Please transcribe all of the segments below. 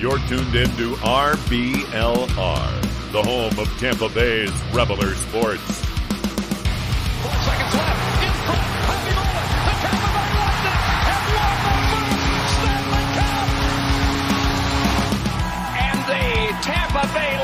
You're tuned in to RBLR, the home of Tampa Bay's Reveler Sports. Four seconds left. In front. The Tampa Bay Lightning have won Stanley Cup. And the Tampa Bay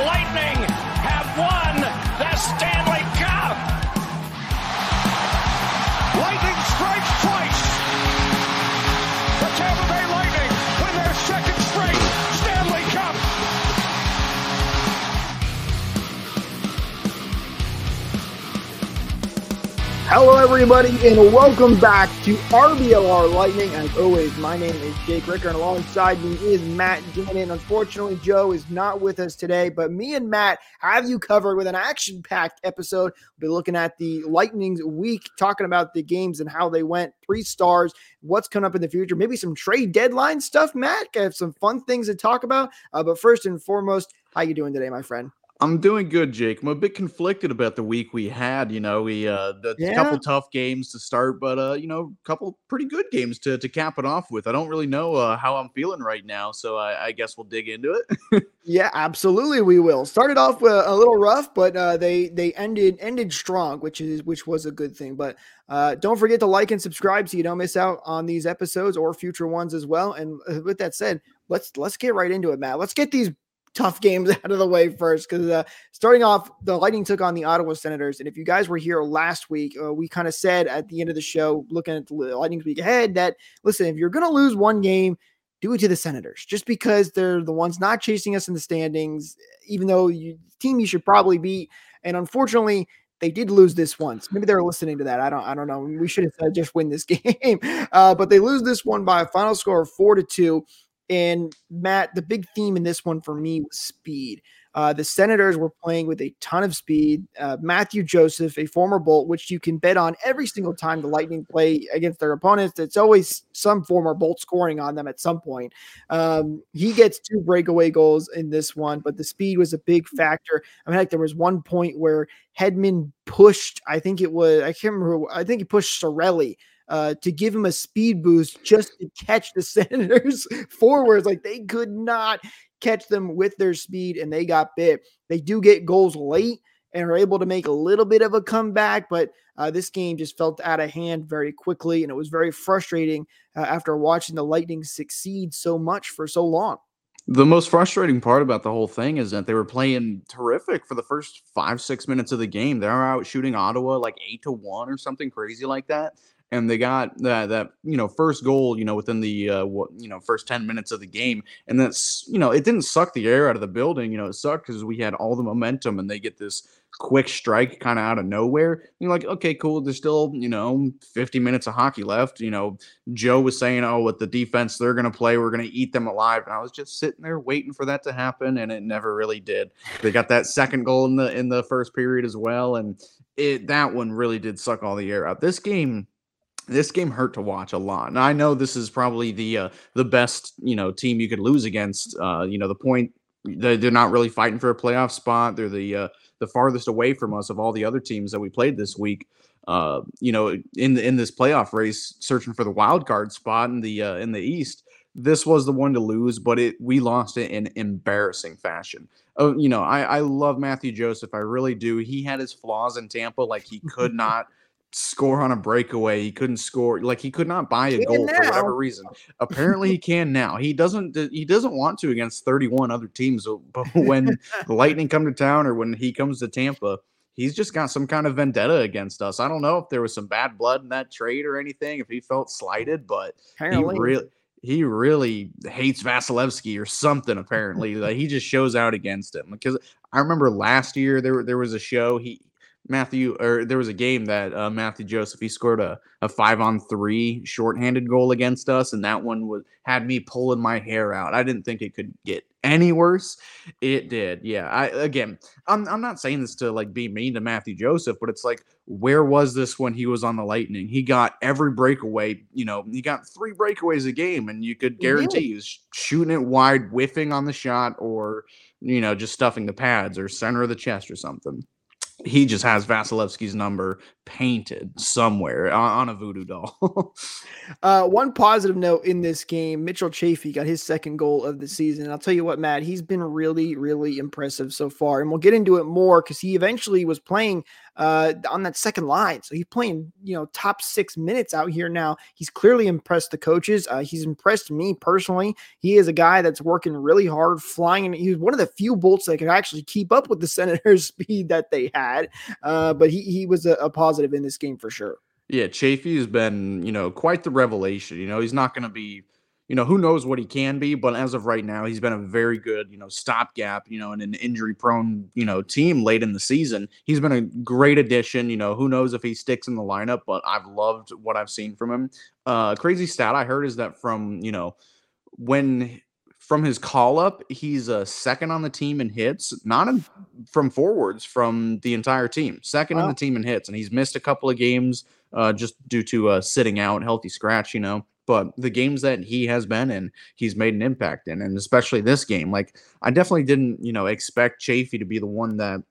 Hello, everybody, and welcome back to RBLR Lightning. As always, my name is Jake Ricker, and alongside me is Matt Gannon. Unfortunately, Joe is not with us today, but me and Matt have you covered with an action packed episode. We'll be looking at the Lightning's week, talking about the games and how they went, three stars, what's coming up in the future, maybe some trade deadline stuff, Matt. I have some fun things to talk about. Uh, but first and foremost, how you doing today, my friend? I'm doing good, Jake. I'm a bit conflicted about the week we had. You know, we uh the Yeah. couple tough games to start, but uh, you know, a couple pretty good games to to cap it off with. I don't really know uh, how I'm feeling right now, so I, I guess we'll dig into it. Yeah, absolutely. We will. Started off with a little rough, but uh, they they ended ended strong, which is which was a good thing. But uh, don't forget to like and subscribe so you don't miss out on these episodes or future ones as well. And uh, with that said, let's let's get right into it, Matt. Let's get these tough games out of the way first, because uh, starting off, the Lightning took on the Ottawa Senators, and if you guys were here last week, uh, we kind of said at the end of the show, looking at the Lightning's week ahead, that listen, if you're going to lose one game do it to the Senators just because they're the ones not chasing us in the standings, even though you team you should probably beat. And unfortunately, they did lose this once. Maybe they're listening to that. I don't. I don't know. We should have just win this game, uh, but they lose this one by a final score of four to two. And Matt, the big theme in this one for me was speed. Uh, the Senators were playing with a ton of speed. Uh, Mathieu Joseph, a former Bolt, which you can bet on every single time the Lightning play against their opponents. It's always some former Bolt scoring on them at some point. Um, he gets two breakaway goals in this one, but the speed was a big factor. I mean, like there was one point where Hedman pushed, I think it was, I can't remember, I think he pushed Cirelli uh, to give him a speed boost just to catch the Senators forwards. Like they could not catch them with their speed and they got bit. They do get goals late and are able to make a little bit of a comeback, but uh, this game just felt out of hand very quickly. And it was very frustrating uh, after watching the Lightning succeed so much for so long. the most frustrating part about the whole thing is that they were playing terrific for the first five six minutes of the game. They're out shooting Ottawa like eight to one or something crazy like that. And they got that that you know first goal you know within the uh, what you know first ten minutes of the game, and that's you know it didn't suck the air out of the building. You know it sucked because we had all the momentum, and they get this quick strike kind of out of nowhere. And you're like, okay, cool. There's still you know 50 minutes of hockey left. You know Joe was saying, oh, with the defense they're going to play, we're going to eat them alive. And I was just sitting there waiting for that to happen, and it never really did. They got that second goal in the in the first period as well, and it that one really did suck all the air out. This game. This game hurt to watch a lot, and I know this is probably the uh, the best you know team you could lose against. Uh, you know the point they, they're not really fighting for a playoff spot. They're the uh, the farthest away from us of all the other teams that we played this week. Uh, you know, in the, in this playoff race, searching for the wild card spot in the uh, in the East. This was the one to lose, but it we lost it in embarrassing fashion. Oh, you know, I I love Mathieu Joseph, I really do. He had his flaws in Tampa, like he could not score on a breakaway. He couldn't score, like he could not buy a goal for whatever reason. Apparently, he can now. He doesn't. He doesn't want to against 31 other teams. But when the Lightning come to town or when he comes to Tampa, he's just got some kind of vendetta against us. I don't know if there was some bad blood in that trade or anything, if he felt slighted, but he really he really hates Vasilevskiy or something. Apparently, like he just shows out against him. Because I remember last year there there was a show he Mathieu or there was a game that uh, Mathieu Joseph he scored a, a five on three shorthanded goal against us, and that one was had me pulling my hair out. I didn't think it could get any worse. It did. Yeah. I again, I'm I'm not saying this to like be mean to Mathieu Joseph, but it's like where was this when he was on the Lightning? He got every breakaway. You know, he got three breakaways a game, and you could guarantee he was shooting it wide, whiffing on the shot, or you know, just stuffing the pads or center of the chest or something. He just has Vasilevskiy's number painted somewhere on, on a voodoo doll. uh, one positive note in this game, Mitchell Chaffee got his second goal of the season. I'll tell you what, Matt, he's been really, really impressive so far. And we'll get into it more because he eventually was playing uh, on that second line. So he's playing, you know, top six minutes out here now. He's clearly impressed the coaches. Uh, he's impressed me personally. He is a guy that's working really hard, flying. He's one of the few bolts that could actually keep up with the Senators' speed that they had. Uh, but he, he was a, a positive in this game for sure. Yeah, Chaffee has been, you know, quite the revelation. You know, he's not going to be you know, who knows what he can be, but as of right now, he's been a very good, you know, stopgap, you know, in an injury prone, you know, team late in the season. He's been a great addition. You know, who knows if he sticks in the lineup, but I've loved what I've seen from him. Uh crazy stat I heard is that from, you know, when from his call up, he's a second on the team in hits, not in, from forwards from the entire team. Second wow. on the team in hits, and he's missed a couple of games uh, just due to uh, sitting out, healthy scratch, you know but the games that he has been in, he's made an impact in, and especially this game. Like I definitely didn't, you know, expect Chaffee to be the one that,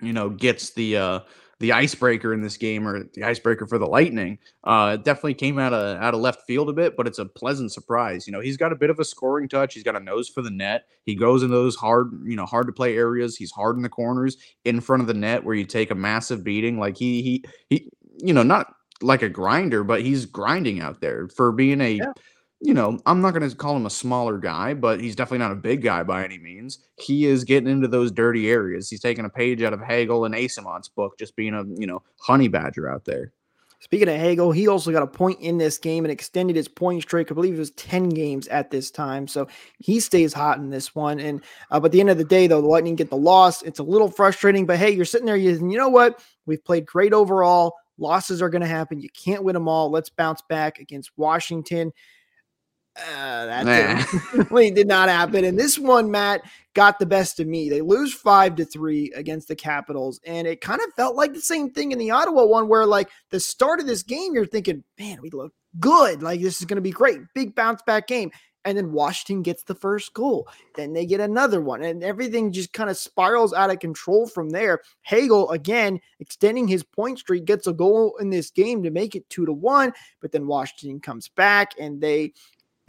you know, gets the uh the icebreaker in this game or the icebreaker for the Lightning. Uh definitely came out of out of left field a bit, but it's a pleasant surprise. You know, he's got a bit of a scoring touch. He's got a nose for the net. He goes in those hard, you know, hard to play areas. He's hard in the corners in front of the net where you take a massive beating. Like he he he you know, not like a grinder, but he's grinding out there for being a, yeah. you know, I'm not going to call him a smaller guy, but he's definitely not a big guy by any means. He is getting into those dirty areas. He's taking a page out of Hagel and Eyssimont book, just being a, you know, honey badger out there. Speaking of Hagel, he also got a point in this game and extended his point streak. I believe it was 10 games at this time. So he stays hot in this one. And uh, but at the end of the day, though, the Lightning get the loss. It's a little frustrating, but hey, you're sitting there, you, you know what? We've played great overall. Losses are going to happen. You can't win them all. Let's bounce back against Washington. Uh, that definitely did not happen. And this one, Matt, got the best of me. They lose five to three against the Capitals, and it kind of felt like the same thing in the Ottawa one, where like the start of this game, you're thinking, man, we look good. Like this is going to be great, big bounce back game and then Washington gets the first goal. Then they get another one, and everything just kind of spirals out of control from there. Hagel again extending his point streak, gets a goal in this game to make it two to one, but then Washington comes back and they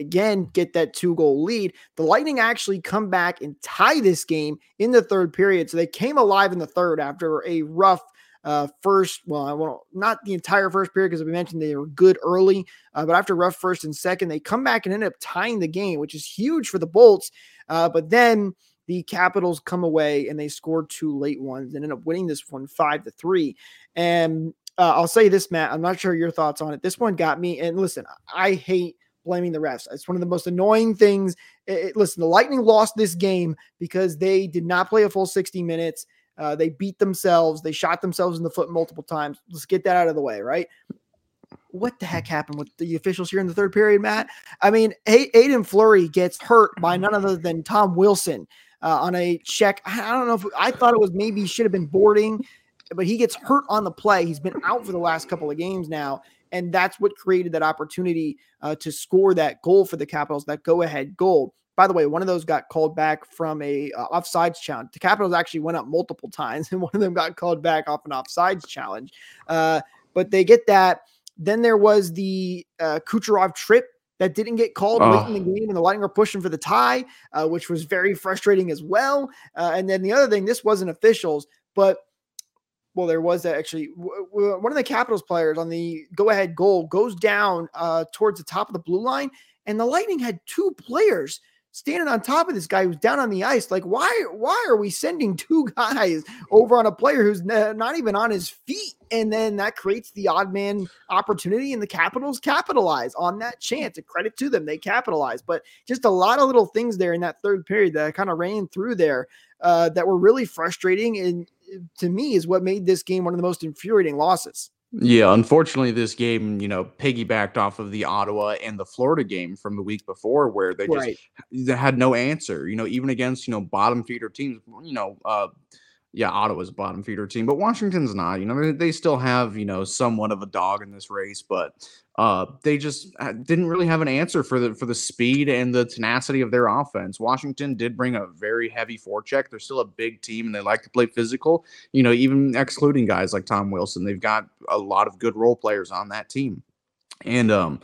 again get that two goal lead. The Lightning actually come back and tie this game in the third period. So they came alive in the third after a rough uh, first, well, I won't, not the entire first period because we mentioned they were good early, uh, but after rough first and second, they come back and end up tying the game, which is huge for the Bolts. Uh, but then the Capitals come away and they scored two late ones and end up winning this one five to three. And uh, I'll say this, Matt, I'm not sure your thoughts on it. This one got me. And listen, I hate blaming the refs. It's one of the most annoying things. It, it, listen, the Lightning lost this game because they did not play a full 60 minutes. Uh, they beat themselves. They shot themselves in the foot multiple times. Let's get that out of the way, right? What the heck happened with the officials here in the third period, Matt? I mean, Haydn Fleury gets hurt by none other than Tom Wilson uh, on a check. I don't know if I thought it was maybe should have been boarding, but he gets hurt on the play. He's been out for the last couple of games now. And that's what created that opportunity uh, to score that goal for the Capitals, that go ahead goal. By the way, one of those got called back from a uh, offsides challenge. The Capitals actually went up multiple times, and one of them got called back off an offsides challenge. Uh, but they get that. Then there was the uh, Kucherov trip that didn't get called oh. late in the game, and the Lightning were pushing for the tie, uh, which was very frustrating as well. Uh, and then the other thing, this wasn't officials, but well, there was that actually one of the Capitals players on the go-ahead goal goes down uh, towards the top of the blue line, and the Lightning had two players standing on top of this guy who's down on the ice. Like, why why are we sending two guys over on a player who's not even on his feet? And then that creates the odd man opportunity, and the Capitals capitalize on that chance. A credit to them, they capitalize. But just a lot of little things there in that third period that kind of ran through there uh, that were really frustrating, and to me is what made this game one of the most infuriating losses. Yeah, unfortunately, this game, you know, piggybacked off of the Ottawa and the Florida game from the week before, where they just right. they had no answer. You know, even against you know bottom feeder teams, you know, uh, yeah, Ottawa's a bottom feeder team, but Washington's not. You know, they, still have you know somewhat of a dog in this race, but uh, they just uh, didn't really have an answer for the for the speed and the tenacity of their offense. Washington did bring a very heavy forecheck. They're still a big team and they like to play physical. You know, even excluding guys like Tom Wilson, they've got a lot of good role players on that team. And um,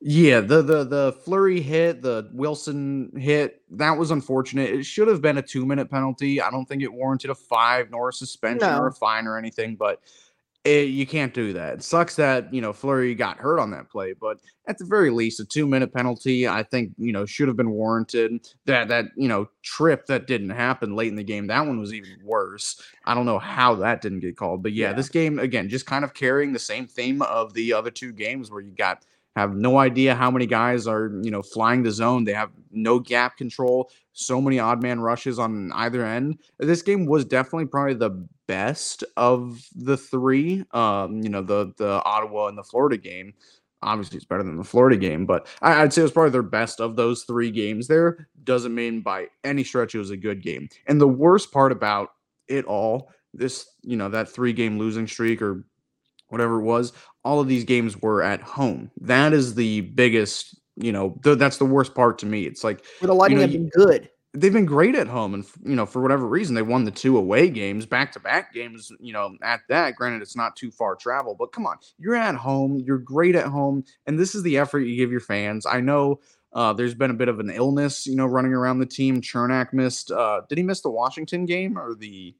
yeah, the the the Fleury hit, the Wilson hit, that was unfortunate. It should have been a two minute penalty. I don't think it warranted a five nor a suspension No. or a fine or anything, but it, you can't do that. It sucks that you know Fleury got hurt on that play, but at the very least, a two minute penalty, I think you know should have been warranted. That that you know trip that didn't happen late in the game, that one was even worse. I don't know how that didn't get called, but yeah, Yeah. this game again just kind of carrying the same theme of the other two games where you got have no idea how many guys are you know flying the zone. They have no gap control. So many odd man rushes on either end. This game was definitely probably the best of the three. Um, you know the the Ottawa and the Florida game. Obviously, it's better than the Florida game, but I, I'd say it was probably their best of those three games. There doesn't mean by any stretch it was a good game. And the worst part about it all, this you know that three game losing streak or whatever it was, all of these games were at home. That is the biggest, you know, th- that's the worst part to me. It's like Where the Lightning know, have been good. they've been great at home, and you know, for whatever reason, they won the two away games, back to back games. You know, at that, granted, it's not too far travel, but come on, you're at home, you're great at home, and this is the effort you give your fans. I know. Uh, there's been a bit of an illness, you know, running around the team. Cernak missed. Uh, did he miss the Washington game or the?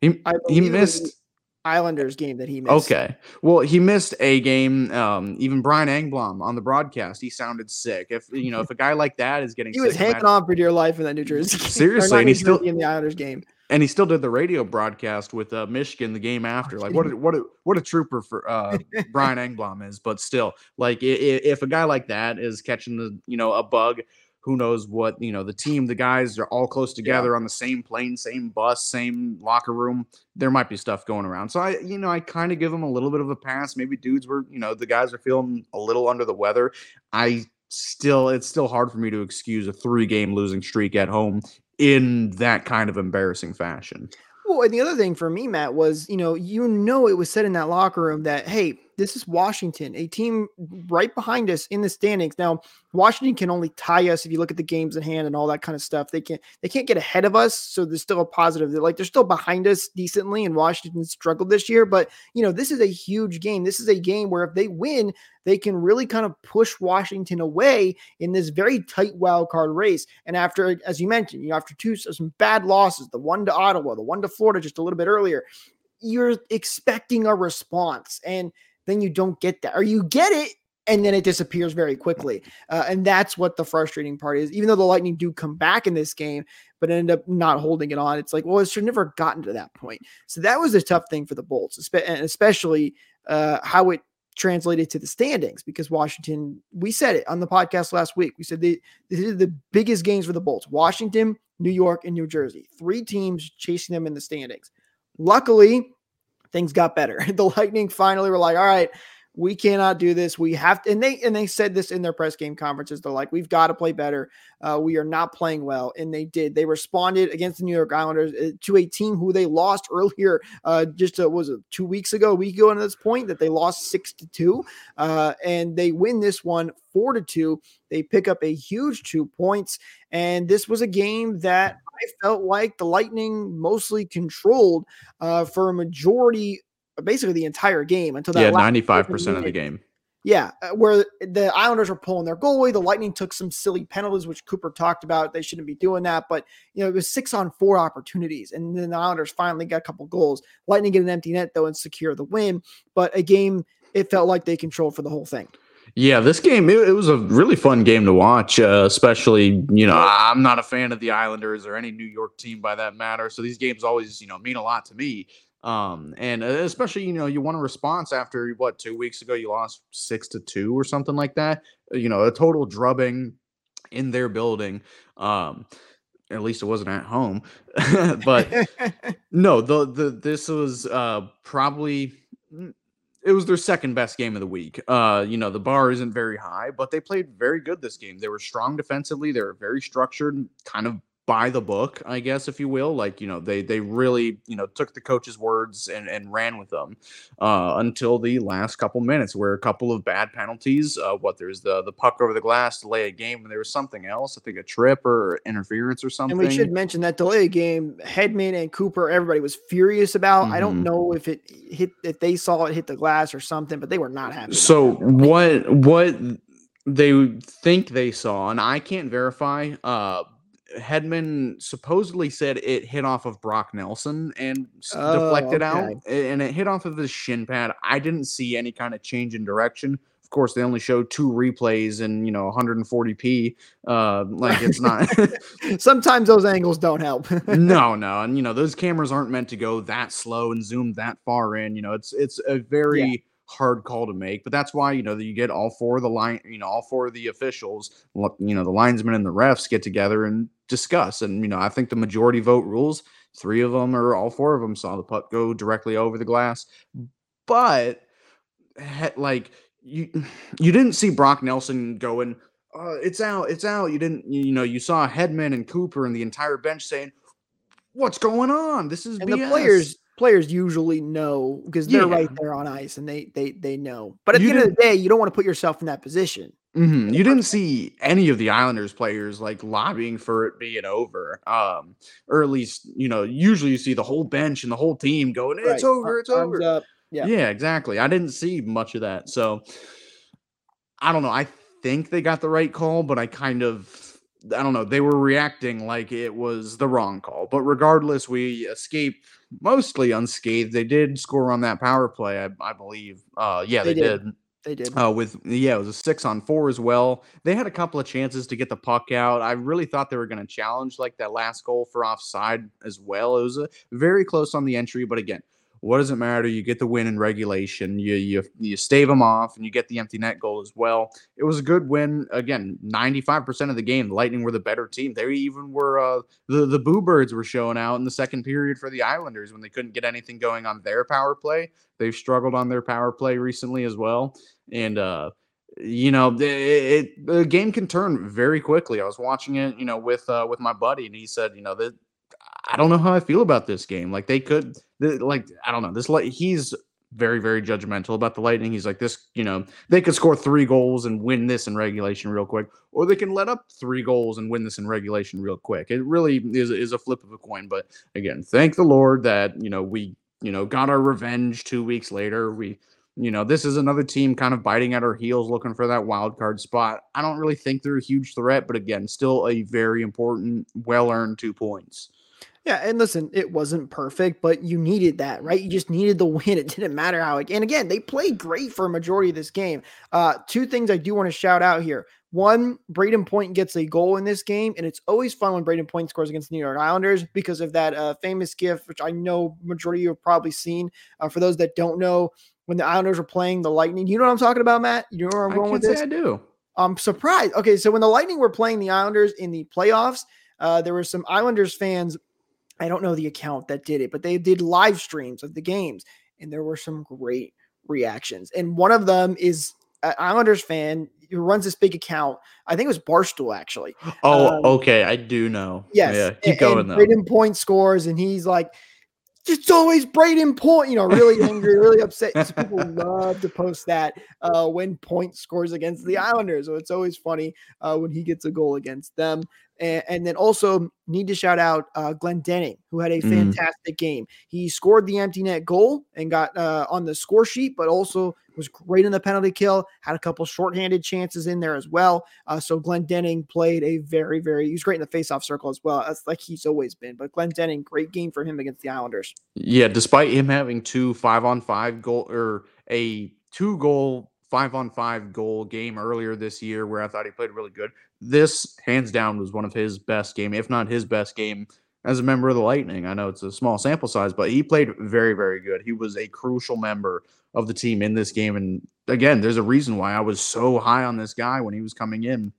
He, he missed. Islanders game that he missed. Okay. Well, he missed a game. Um, even Brian Engblom on the broadcast, he sounded sick. If you know, if a guy like that is getting He was hanging on for dear life in that New Jersey. game. Seriously, and he still- in the Islanders game. and he still did the radio broadcast with uh, Mishkin the game after. Like, what a, what a, what a trooper for uh, Brian Engblom is. But still, like, i- i- if a guy like that is catching the you know a bug, who knows what you know the team, the guys are all close together on the same plane, same bus, same locker room. There might be stuff going around. So I, you know, I kind of give them a little bit of a pass. Maybe dudes were, you know, the guys are feeling a little under the weather. I still, it's still hard for me to excuse a three game losing streak at home in that kind of embarrassing fashion. Well, and the other thing for me, Matt, was you know you know it was said in that locker room that hey, this is Washington, a team right behind us in the standings. Now, Washington can only tie us if you look at the games in hand and all that kind of stuff. They can't they can't get ahead of us, so there's still a positive. They're like they're still behind us decently, and Washington struggled this year. But you know this is a huge game. This is a game where if they win, they can really kind of push Washington away in this very tight wild card race. And after, as you mentioned, you know, after two some bad losses, the one to Ottawa, the one to Florida just a little bit earlier, you're expecting a response, and then you don't get that, or you get it. And then it disappears very quickly. Uh, and that's what the frustrating part is. Even though the Lightning do come back in this game, but end up not holding it on, it's like, well, it should never gotten to that point. So that was a tough thing for the Bolts, especially uh, how it translated to the standings because Washington, we said it on the podcast last week. We said they, this is the biggest games for the Bolts Washington, New York, and New Jersey. Three teams chasing them in the standings. Luckily, things got better. The Lightning finally were like, all right, we cannot do this. We have to, and they and they said this in their press game conferences. They're like, we've got to play better. Uh, we are not playing well, and they did. They responded against the New York Islanders uh, to a team who they lost earlier, uh, just uh, was it two weeks ago, a week ago, to this point that they lost six to two, uh, and they win this one four to two. They pick up a huge two points, and this was a game that I felt like the Lightning mostly controlled uh, for a majority, basically the entire game until that Yeah, ninety five percent of the game. Yeah, uh, where the Islanders were pulling their goalie, the Lightning took some silly penalties, which Cooper talked about. They shouldn't be doing that, but you know it was six on four opportunities, and then the Islanders finally got a couple goals. Lightning get an empty net though and secure the win, but a game it felt like they controlled for the whole thing. Yeah, this game it, it was a really fun game to watch. Uh, especially, you know, I'm not a fan of the Islanders or any New York team by that matter. So these games always, you know, mean a lot to me. Um, and uh, especially, you know, you want a response after what two weeks ago you lost six to two or something like that. Uh, You know, a total drubbing in their building. Um, at least it wasn't at home, but no, the the this was uh probably mm, it was their second best game of the week. Uh, you know, the bar isn't very high, but they played very good this game. They were strong defensively, they were very structured, kind of by the book, I guess, if you will. Like, you know, they they really, you know, took the coach's words and, and ran with them uh, until the last couple minutes, where a couple of bad penalties. Uh, what there's the the puck over the glass, delay a game, and there was something else. I think a trip or interference or something. And we should mention that delay a game, Hedman and Cooper, everybody was furious about. Mm-hmm. I don't mm-hmm. know if it hit if they saw it hit the glass or something, but they were not happy. So what what they think they saw, and I can't verify. Uh, Hedman supposedly said it hit off of Brock Nelson and oh, deflected okay. out, and it hit off of his shin pad. I didn't see any kind of change in direction. Of course, they only showed two replays in you know 140p. Uh, like it's not. Sometimes those angles don't help. no, no, and you know those cameras aren't meant to go that slow and zoom that far in. You know, it's it's a very yeah hard call to make. But that's why you know that you get all four of the line, you know, all four of the officials, you know, the linesmen and the refs get together and discuss. And you know, I think the majority vote rules. Three of them or all four of them saw the puck go directly over the glass, but like you, you didn't see Brock Nelson going. Uh, it's out, it's out. You didn't, you know, you saw Hedman and Cooper and the entire bench saying, "What's going on? This is." And BS. the players players usually know because they're yeah. right there on ice and they they they know. But at you the end of the day, you don't want to put yourself in that position. Mm-hmm. You didn't see any of the Islanders players like lobbying for it being over, um, or at least you know. Usually, you see the whole bench and the whole team going, "It's right. over, it's Arms over." Up. Yeah, yeah, exactly. I didn't see much of that, so I don't know. I think they got the right call, but I kind of I don't know. They were reacting like it was the wrong call. But regardless, we escape mostly unscathed. They did score on that power play, I, I believe. Uh, yeah, they, they did. did. They did. Uh, with yeah, it was a six on four as well. They had a couple of chances to get the puck out. I really thought they were going to challenge like that last goal for offside as well. It was a, very close on the entry, but again, what does it matter? You get the win in regulation. You you you stave them off, and you get the empty net goal as well. It was a good win. Again, ninety five percent of the game, the Lightning were the better team. They even were uh, the the Boo Birds were showing out in the second period for the Islanders when they couldn't get anything going on their power play. They've struggled on their power play recently as well, and uh, you know it, it, the game can turn very quickly. I was watching it, you know, with uh, with my buddy, and he said, you know, that I don't know how I feel about this game. Like they could, like I don't know. This like he's very very judgmental about the Lightning. He's like this, you know, they could score three goals and win this in regulation real quick, or they can let up three goals and win this in regulation real quick. It really is is a flip of a coin. But again, thank the Lord that you know we you know got our revenge two weeks later. We you know, this is another team kind of biting at our heels, looking for that wild card spot. I don't really think they're a huge threat, but again, still a very important, well earned two points. Yeah, and listen, it wasn't perfect, but you needed that, right? You just needed the win. It didn't matter how. And again, they played great for a majority of this game. Uh, two things I do want to shout out here. One, Brayden Point gets a goal in this game, and it's always fun when Brayden Point scores against the New York Islanders because of that uh, famous gift, which I know majority of you have probably seen. Uh, for those that don't know, when the Islanders were playing the Lightning, you know what I'm talking about, Matt? You know where I'm going with this? I do. I'm surprised. Okay, so when the Lightning were playing the Islanders in the playoffs, uh, there were some Islanders fans I don't know the account that did it, but they did live streams of the games, and there were some great reactions. And one of them is an Islanders fan who runs this big account. I think it was Barstool actually. Oh, um, okay, I do know. Yes, yeah, keep and, going though. Brayden Point scores, and he's like, "It's always Brayden Point." You know, really angry, really upset. So people love to post that uh, when Point scores against the Islanders. So it's always funny uh, when he gets a goal against them. And, and then also need to shout out uh, Glendening, who had a mm. fantastic mm. game. He scored the empty net goal and got uh, on the score sheet, but also was great in the penalty kill. Had a couple shorthanded chances in there as well. Uh, so Glendening played a very, very. He was great in the faceoff circle as well. That's like he's always been. But Glendening, great game for him against the Islanders. Yeah, despite him having two five on five goal or a two goal five on five goal game earlier this year where I thought he played really good. This hands down was one of his best game, if not his best game as a member of the Lightning. I know it's a small sample size, but he played very, very good. He was a crucial member of the team in this game. And again, there's a reason why I was so high on this guy when he was coming in.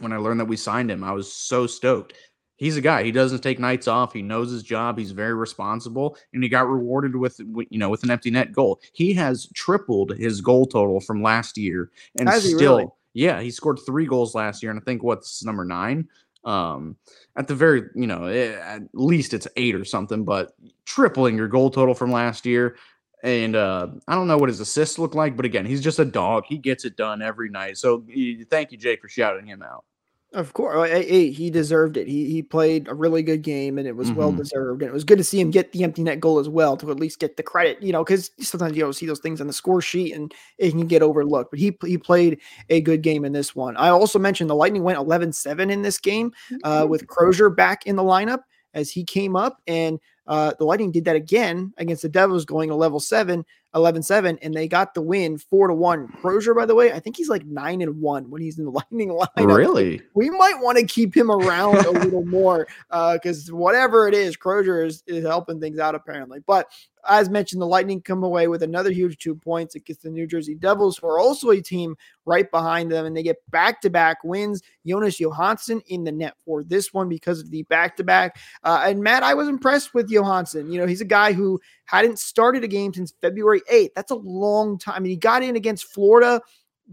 When I learned that we signed him, I was so stoked he's a guy. He doesn't take nights off. He knows his job. He's very responsible, and he got rewarded with you know with an empty net goal. He has tripled his goal total from last year, and has still, really? yeah, he scored three goals last year, and I think what's number nine. Um, at the very, you know, eh, at least it's eight or something, but tripling your goal total from last year. And uh, I don't know what his assists look like, but again, he's just a dog. He gets it done every night. So thank you, Jake, for shouting him out. Of course, he deserved it. He he played a really good game, and it was mm-hmm. well deserved. And it was good to see him get the empty net goal as well to at least get the credit. You know, because sometimes you don't see those things on the score sheet, and it can get overlooked. But he he played a good game in this one. I also mentioned the Lightning went 11-7 in this game uh, mm-hmm. with Crozier back in the lineup as he came up, and uh, the Lightning did that again against the Devils, going to level seven. 11-7 and they got the win 4 to 1 crozier by the way i think he's like 9 and 1 when he's in the lightning line really we might want to keep him around a little more because uh, whatever it is crozier is, is helping things out apparently but as mentioned, the Lightning come away with another huge two points against the New Jersey Devils, who are also a team right behind them, and they get back to back wins. Jonas Johansson in the net for this one because of the back to back. And Matt, I was impressed with Johansson. You know, he's a guy who hadn't started a game since February 8th. That's a long time. I mean, he got in against Florida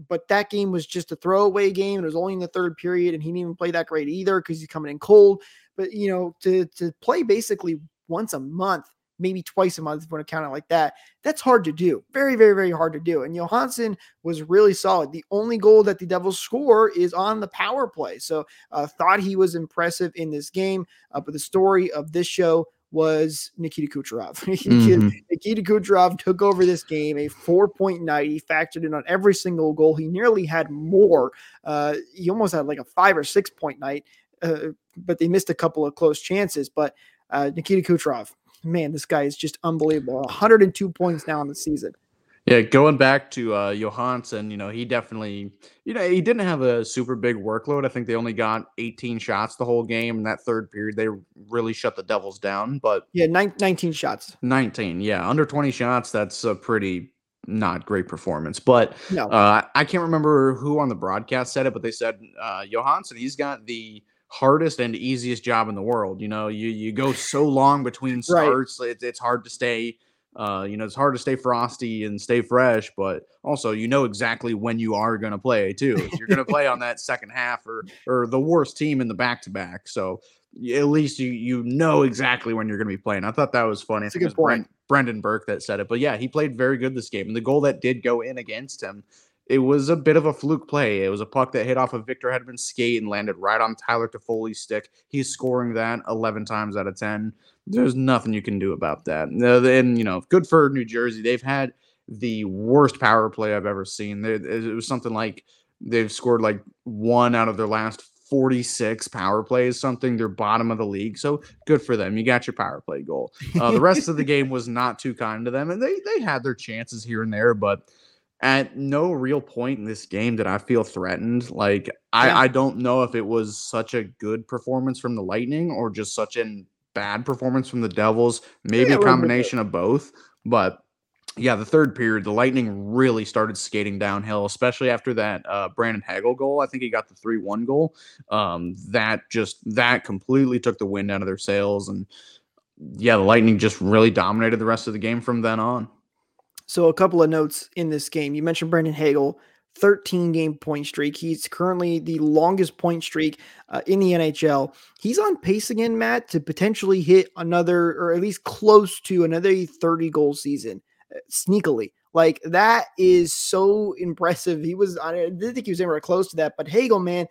but that game was just a throwaway game. It was only in the third period, and he didn't even play that great either because he's coming in cold. But you know, to to play basically once a month maybe twice a month if you want to count it like that. That's hard to do. Very, very, very hard to do. And Johansson was really solid. The only goal that the Devils score is on the power play. So uh, thought he was impressive in this game. Uh, but the story of this show was Nikita Kucherov. mm-hmm. Nikita Kucherov took over this game, a four point night. He factored in on every single goal. He nearly had more. Uh, he almost had like a five or six point night, uh, but they missed a couple of close chances. But uh, Nikita Kucherov, man, this guy is just unbelievable. 102 points now in the season. Yeah, going back to uh, Johansson, you know, he definitely, you know, he didn't have a super big workload. I think they only got 18 shots the whole game. In that third period, they really shut the Devils down. But yeah, 19 shots. 19, yeah, under 20 shots. That's a pretty not great performance. But no. uh, I can't remember who on the broadcast said it, but they said uh, Johansson, he's got the hardest and easiest job in the world. You know, you you go so long between starts, right. it's, it's hard to stay. Uh, you know, it's hard to stay frosty and stay fresh, but also you know exactly when you are going to play too. You're going to play on that second half or or the worst team in the back to back. So at least you you know exactly when you're going to be playing. I thought that was funny. That's a good point. Brendan Burke that said it, but yeah, he played very good this game, and the goal that did go in against him it was a bit of a fluke play. It was a puck that hit off of Victor Hedman's skate and landed right on Tyler Toffoli's stick. He's scoring that 11 times out of 10. There's nothing you can do about that. And, you know, good for New Jersey. They've had the worst power play I've ever seen. It was something like they've scored like one out of their last 46 power plays, something. They're bottom of the league. So good for them. You got your power play goal. Uh, the rest of the game was not too kind to them. And they, they had their chances here and there, but at no real point in this game did I feel threatened. Like I, yeah. I don't know if it was such a good performance from the Lightning or just such a bad performance from the Devils. Maybe yeah, a combination of both. But yeah, the third period, the Lightning really started skating downhill, especially after that uh, Brandon Hagel goal. I think he got the three-one goal. Um, that just that completely took the wind out of their sails, and yeah, the Lightning just really dominated the rest of the game from then on. So a couple of notes in this game. You mentioned Brandon Hagel, 13 game point streak. He's currently the longest point streak uh, in the NHL. He's on pace again, Matt, to potentially hit another, or at least close to another 30 goal season uh, sneakily. Like that is so impressive. He was, I didn't think he was anywhere close to that, but Hagel, man,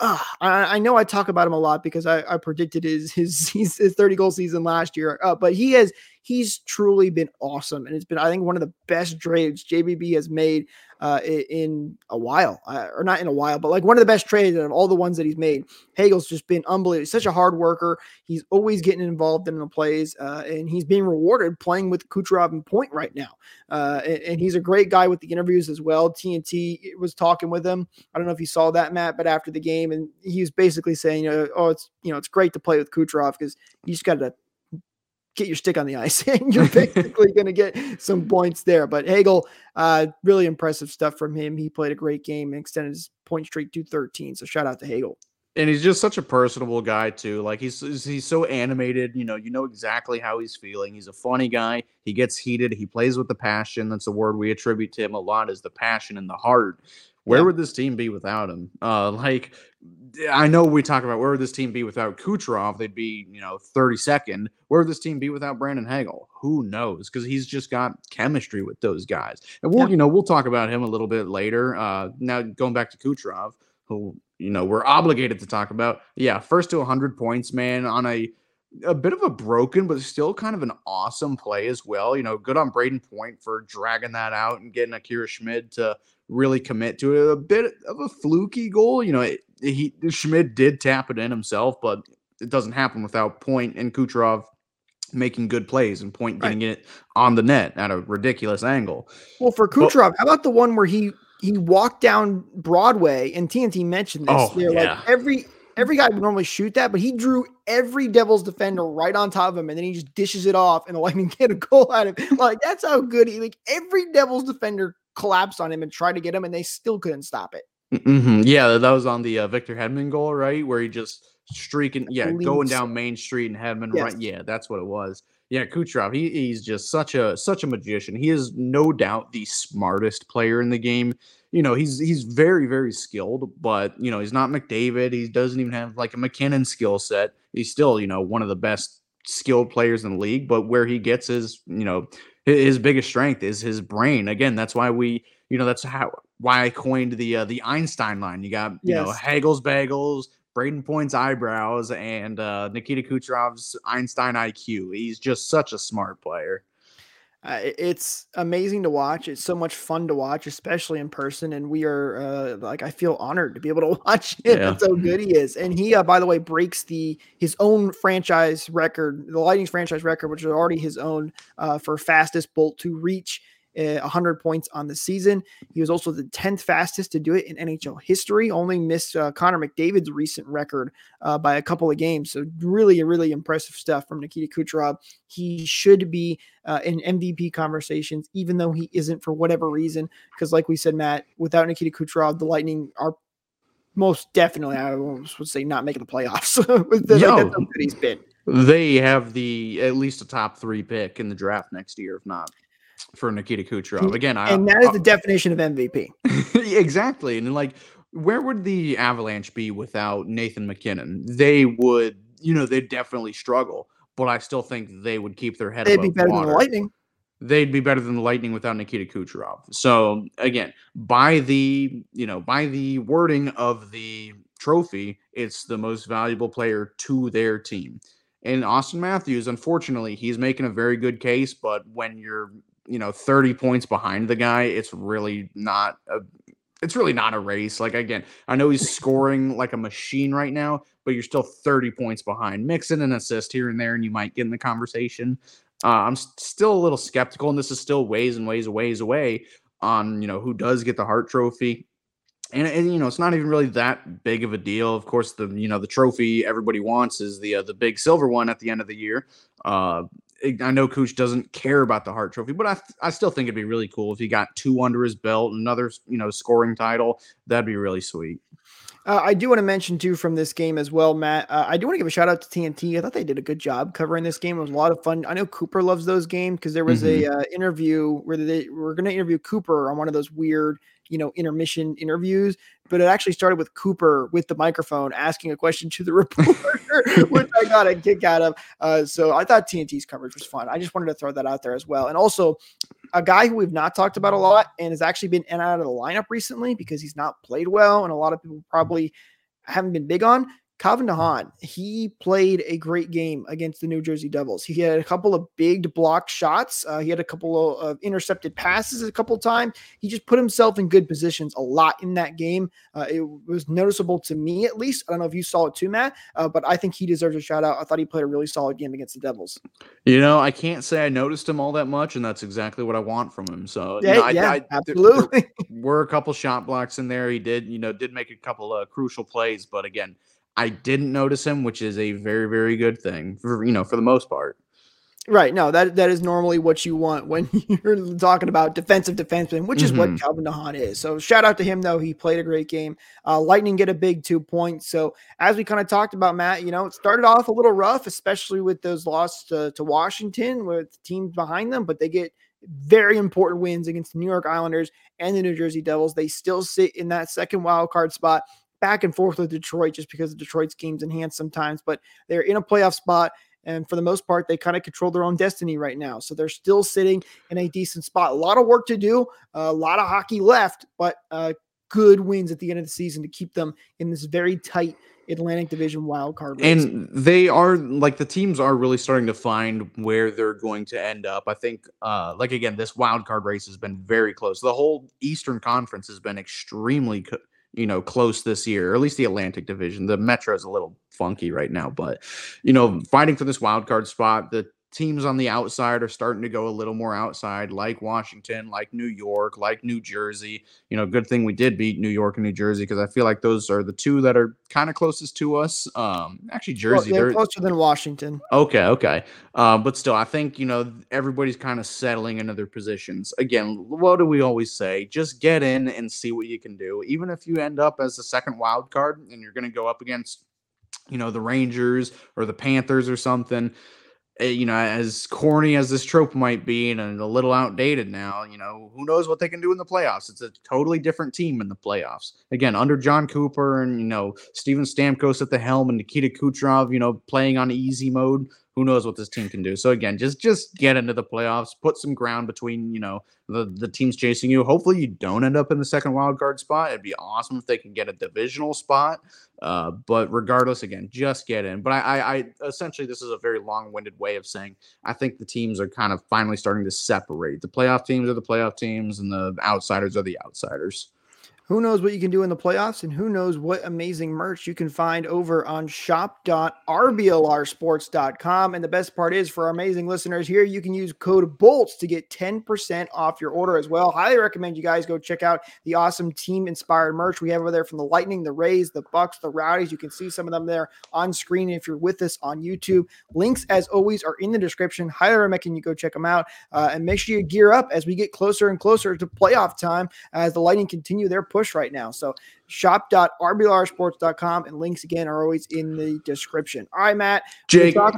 uh, I, I, know I talk about him a lot because I, I predicted his, his his 30 goal season last year. Uh, but he has he's truly been awesome, and it's been I think one of the best trades JBB has made uh, in a while, uh, or not in a while, but like one of the best trades of all the ones that he's made. Hagel's just been unbelievable. He's such a hard worker. He's always getting involved in the plays, uh, and he's being rewarded playing with Kucherov and Point right now. Uh, and, and, he's a great guy with the interviews as well. TNT was talking with him. I don't know if you saw that, Matt, but after the game, and he was basically saying, you know, oh, it's you know, it's great to play with Kucherov because you just got to get your stick on the ice and you're basically going to get some points there. But Hagel, uh, really impressive stuff from him. He played a great game and extended his point streak to 13. So shout out to Hagel. And he's just such a personable guy too. Like he's he's so animated. You know, you know exactly how he's feeling. He's a funny guy. He gets heated. He plays with the passion. That's a word we attribute to him a lot. Is the passion and the heart. Where Yeah. would this team be without him? Uh, like, I know we talk about where would this team be without Kucherov? They'd be, you know, 32nd. Where would this team be without Brandon Hagel? Who knows? Because he's just got chemistry with those guys. And we'll, Yeah. you know, we'll talk about him a little bit later. Uh, now going back to Kucherov, who, you know, we're obligated to talk about. Yeah, first to 100 points, man, on a a bit of a broken, but still kind of an awesome play as well. You know, good on Brayden Point for dragging that out and getting Akira Schmid to really commit to it. A bit of a fluky goal. You know, it, he Schmid did tap it in himself, but it doesn't happen without Point and Kucherov making good plays and Point Right. getting it on the net at a ridiculous angle. Well, for Kucherov, how about the one where he he walked down Broadway and TNT mentioned this? Oh, They're yeah. like every every guy would normally shoot that, but he drew every Devils defender right on top of him, and then he just dishes it off, and the Lightning get a goal out of it. Like that's how good he like every Devils defender collapsed on him and tried to get him, and they still couldn't stop it. hmm Yeah, that was on the uh, Victor Hedman goal, right? Where he just streaking, yeah, going down Main Street and Hedman, Yes. right? Yeah, that's what it was. Yeah, Kucherov, he, he's just such a such a magician. He is no doubt the smartest player in the game. You know, he's he's very very skilled, but you know, he's not McDavid. He doesn't even have like a MacKinnon skill set. He's still, you know, one of the best skilled players in the league. But where he gets his, you know, his biggest strength is his brain. Again, that's why we, you know, that's how why I coined the uh, the Einstein line. You got you know Hagel's bagels, Brayden Point's eyebrows, and uh, Nikita Kucherov's Einstein IQ. He's just such a smart player. Uh, it's amazing to watch. It's so much fun to watch, especially in person. And we are uh, like, I feel honored to be able to watch it. Yeah. That's how good he is. And he, uh, by the way, breaks the his own franchise record, the Lightning's franchise record, which is already his own uh, for fastest bolt to reach. Uh, 100 points on the season. He was also the 10th fastest to do it in NHL history. Only missed uh, Connor McDavid's recent record uh, by a couple of games. So really, really impressive stuff from Nikita Kucherov. He should be uh, in MVP conversations, even though he isn't for whatever reason. Because, like we said, Matt, without Nikita Kucherov, the Lightning are most definitely, I almost would say, not making the playoffs. With the- like, Yo. good he's been. They have the at least a top three pick in the draft next year, if not for Nikita Kucherov. Again, I, And that is uh, the definition of MVP. exactly. And like, where would the Avalanche be without Nathan MacKinnon? They would, you know, they'd definitely struggle. But I still think they would keep their head They'd be better water. than the Lightning. they'd be better than the Lightning without Nikita Kucherov. So again, by the you know by the wording of the trophy, it's the most valuable player to their team. And Auston Matthews, unfortunately, he's making a very good case, but when you're you know 30 points behind the guy, it's really not a it's really not a race. Like again, I know he's scoring like a machine right now, but you're still 30 points behind. Mix in an assist here and there, and you might get in the conversation. Uh, I'm still a little skeptical, and this is still ways and ways and ways away on you know who does get the Hart Trophy. And, and you know it's not even really that big of a deal. Of course, the you know the trophy everybody wants is the uh, the big silver one at the end of the year. Uh, I know Cooch doesn't care about the Hart Trophy, but I I still think it'd be really cool if he got two under his belt, another you know scoring title. That'd be really sweet. Uh, I do want to mention too from this game as well, Matt. Uh, I do want to give a shout out to TNT. I thought they did a good job covering this game. It was a lot of fun. I know Cooper loves those games because there was a uh, interview where they were going to interview Cooper on one of those weird, you know, intermission interviews. But it actually started with Cooper with the microphone asking a question to the reporter, which I got a kick out of. Uh, so I thought TNT's coverage was fun. I just wanted to throw that out there as well. And also, a guy who we've not talked about a lot and has actually been in and out of the lineup recently because he's not played well, and a lot of people probably haven't been big on. Calvin DeHaan, he played a great game against the New Jersey Devils. He had a couple of big block shots. Uh, he had a couple of, of intercepted passes a couple of times. He just put himself in good positions a lot in that game. Uh, it was noticeable to me, at least. I don't know if you saw it too, Matt, uh, but I think he deserves a shout out. I thought he played a really solid game against the Devils. You know, I can't say I noticed him all that much, and that's exactly what I want from him. So, you Yeah, know, I, yeah, I- there- there absolutely. were a couple shot blocks in there. He did, you know, did make a couple of crucial plays, but again, I didn't notice him, which is a very, very good thing for you know for the most part. Right. No, that that is normally what you want when you're talking about defensive defenseman, which is what Mhm. Calvin DeHaan is. So shout out to him though. He played a great game. Uh, Lightning get a big two points. So as we kind of talked about, Matt, you know, it started off a little rough, especially with those losses to, to Washington with teams behind them, but they get very important wins against the New York Islanders and the New Jersey Devils. They still sit in that second wild card spot, back and forth with Detroit just because of Detroit's games in hand sometimes, but they're in a playoff spot. And for the most part, they kind of control their own destiny right now. So they're still sitting in a decent spot. A lot of work to do, a lot of hockey left, but uh, good wins at the end of the season to keep them in this very tight Atlantic Division wild card. And they are like the teams are really starting to find where they're going to end up. I think uh like again this wild card race has been very close. The whole Eastern Conference has been extremely you know close this year, or at least the Atlantic Division. The Metro is a little funky right now, but you know fighting for this wild card spot, the teams on the outside are starting to go a little more outside, like Washington, like New York, like New Jersey. You know, good thing we did beat New York and New Jersey because I feel like those are the two that are kind of closest to us. Um, actually, Jersey, well, they're closer than Washington. Okay, okay, uh, but still, I think you know everybody's kind of settling into their positions. Again, what do we always say? Just get in and see what you can do. Even if you end up as the second wild card and you're going to go up against, you know, the Rangers or the Panthers or something Uh, you know, as corny as this trope might be and a little outdated now, you know, who knows what they can do in the playoffs? It's a totally different team in the playoffs. Again, under Jon Cooper and, you know, Steven Stamkos at the helm and Nikita Kucherov, you know, playing on easy mode who knows what this team can do. So again, just just get into the playoffs, put some ground between you know the the teams chasing you. Hopefully, you don't end up in the second wild card spot. It'd be awesome if they can get a divisional spot. Uh, but regardless, again, just get in. But I, I, I essentially this is a very long winded way of saying I think the teams are kind of finally starting to separate. The playoff teams are the playoff teams, and the outsiders are the outsiders who knows what you can do in the playoffs and who knows what amazing merch you can find over on shop.rblrsports.com. And the best part is for our amazing listeners here, you can use code BOLTS to get 10% off your order as well. Highly recommend you guys go check out the awesome team inspired merch we have over there from the Lightning, the Rays, the Bucks, the Rowdies. You can see some of them there on screen if you're with us on YouTube. Links, as always, are in the description. Highly recommend you go check them out uh, and make sure you gear up as we get closer and closer to playoff time as the Lightning continue their push push right now. So shop.rblrsports.com and links again are always in the description. All right, Matt. Jake, about-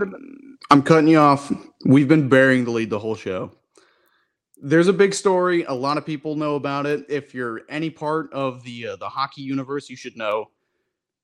I'm cutting you off. We've been burying the lead the whole show. There's a big story. A lot of people know about it. If you're any part of the uh, the hockey universe, you should know.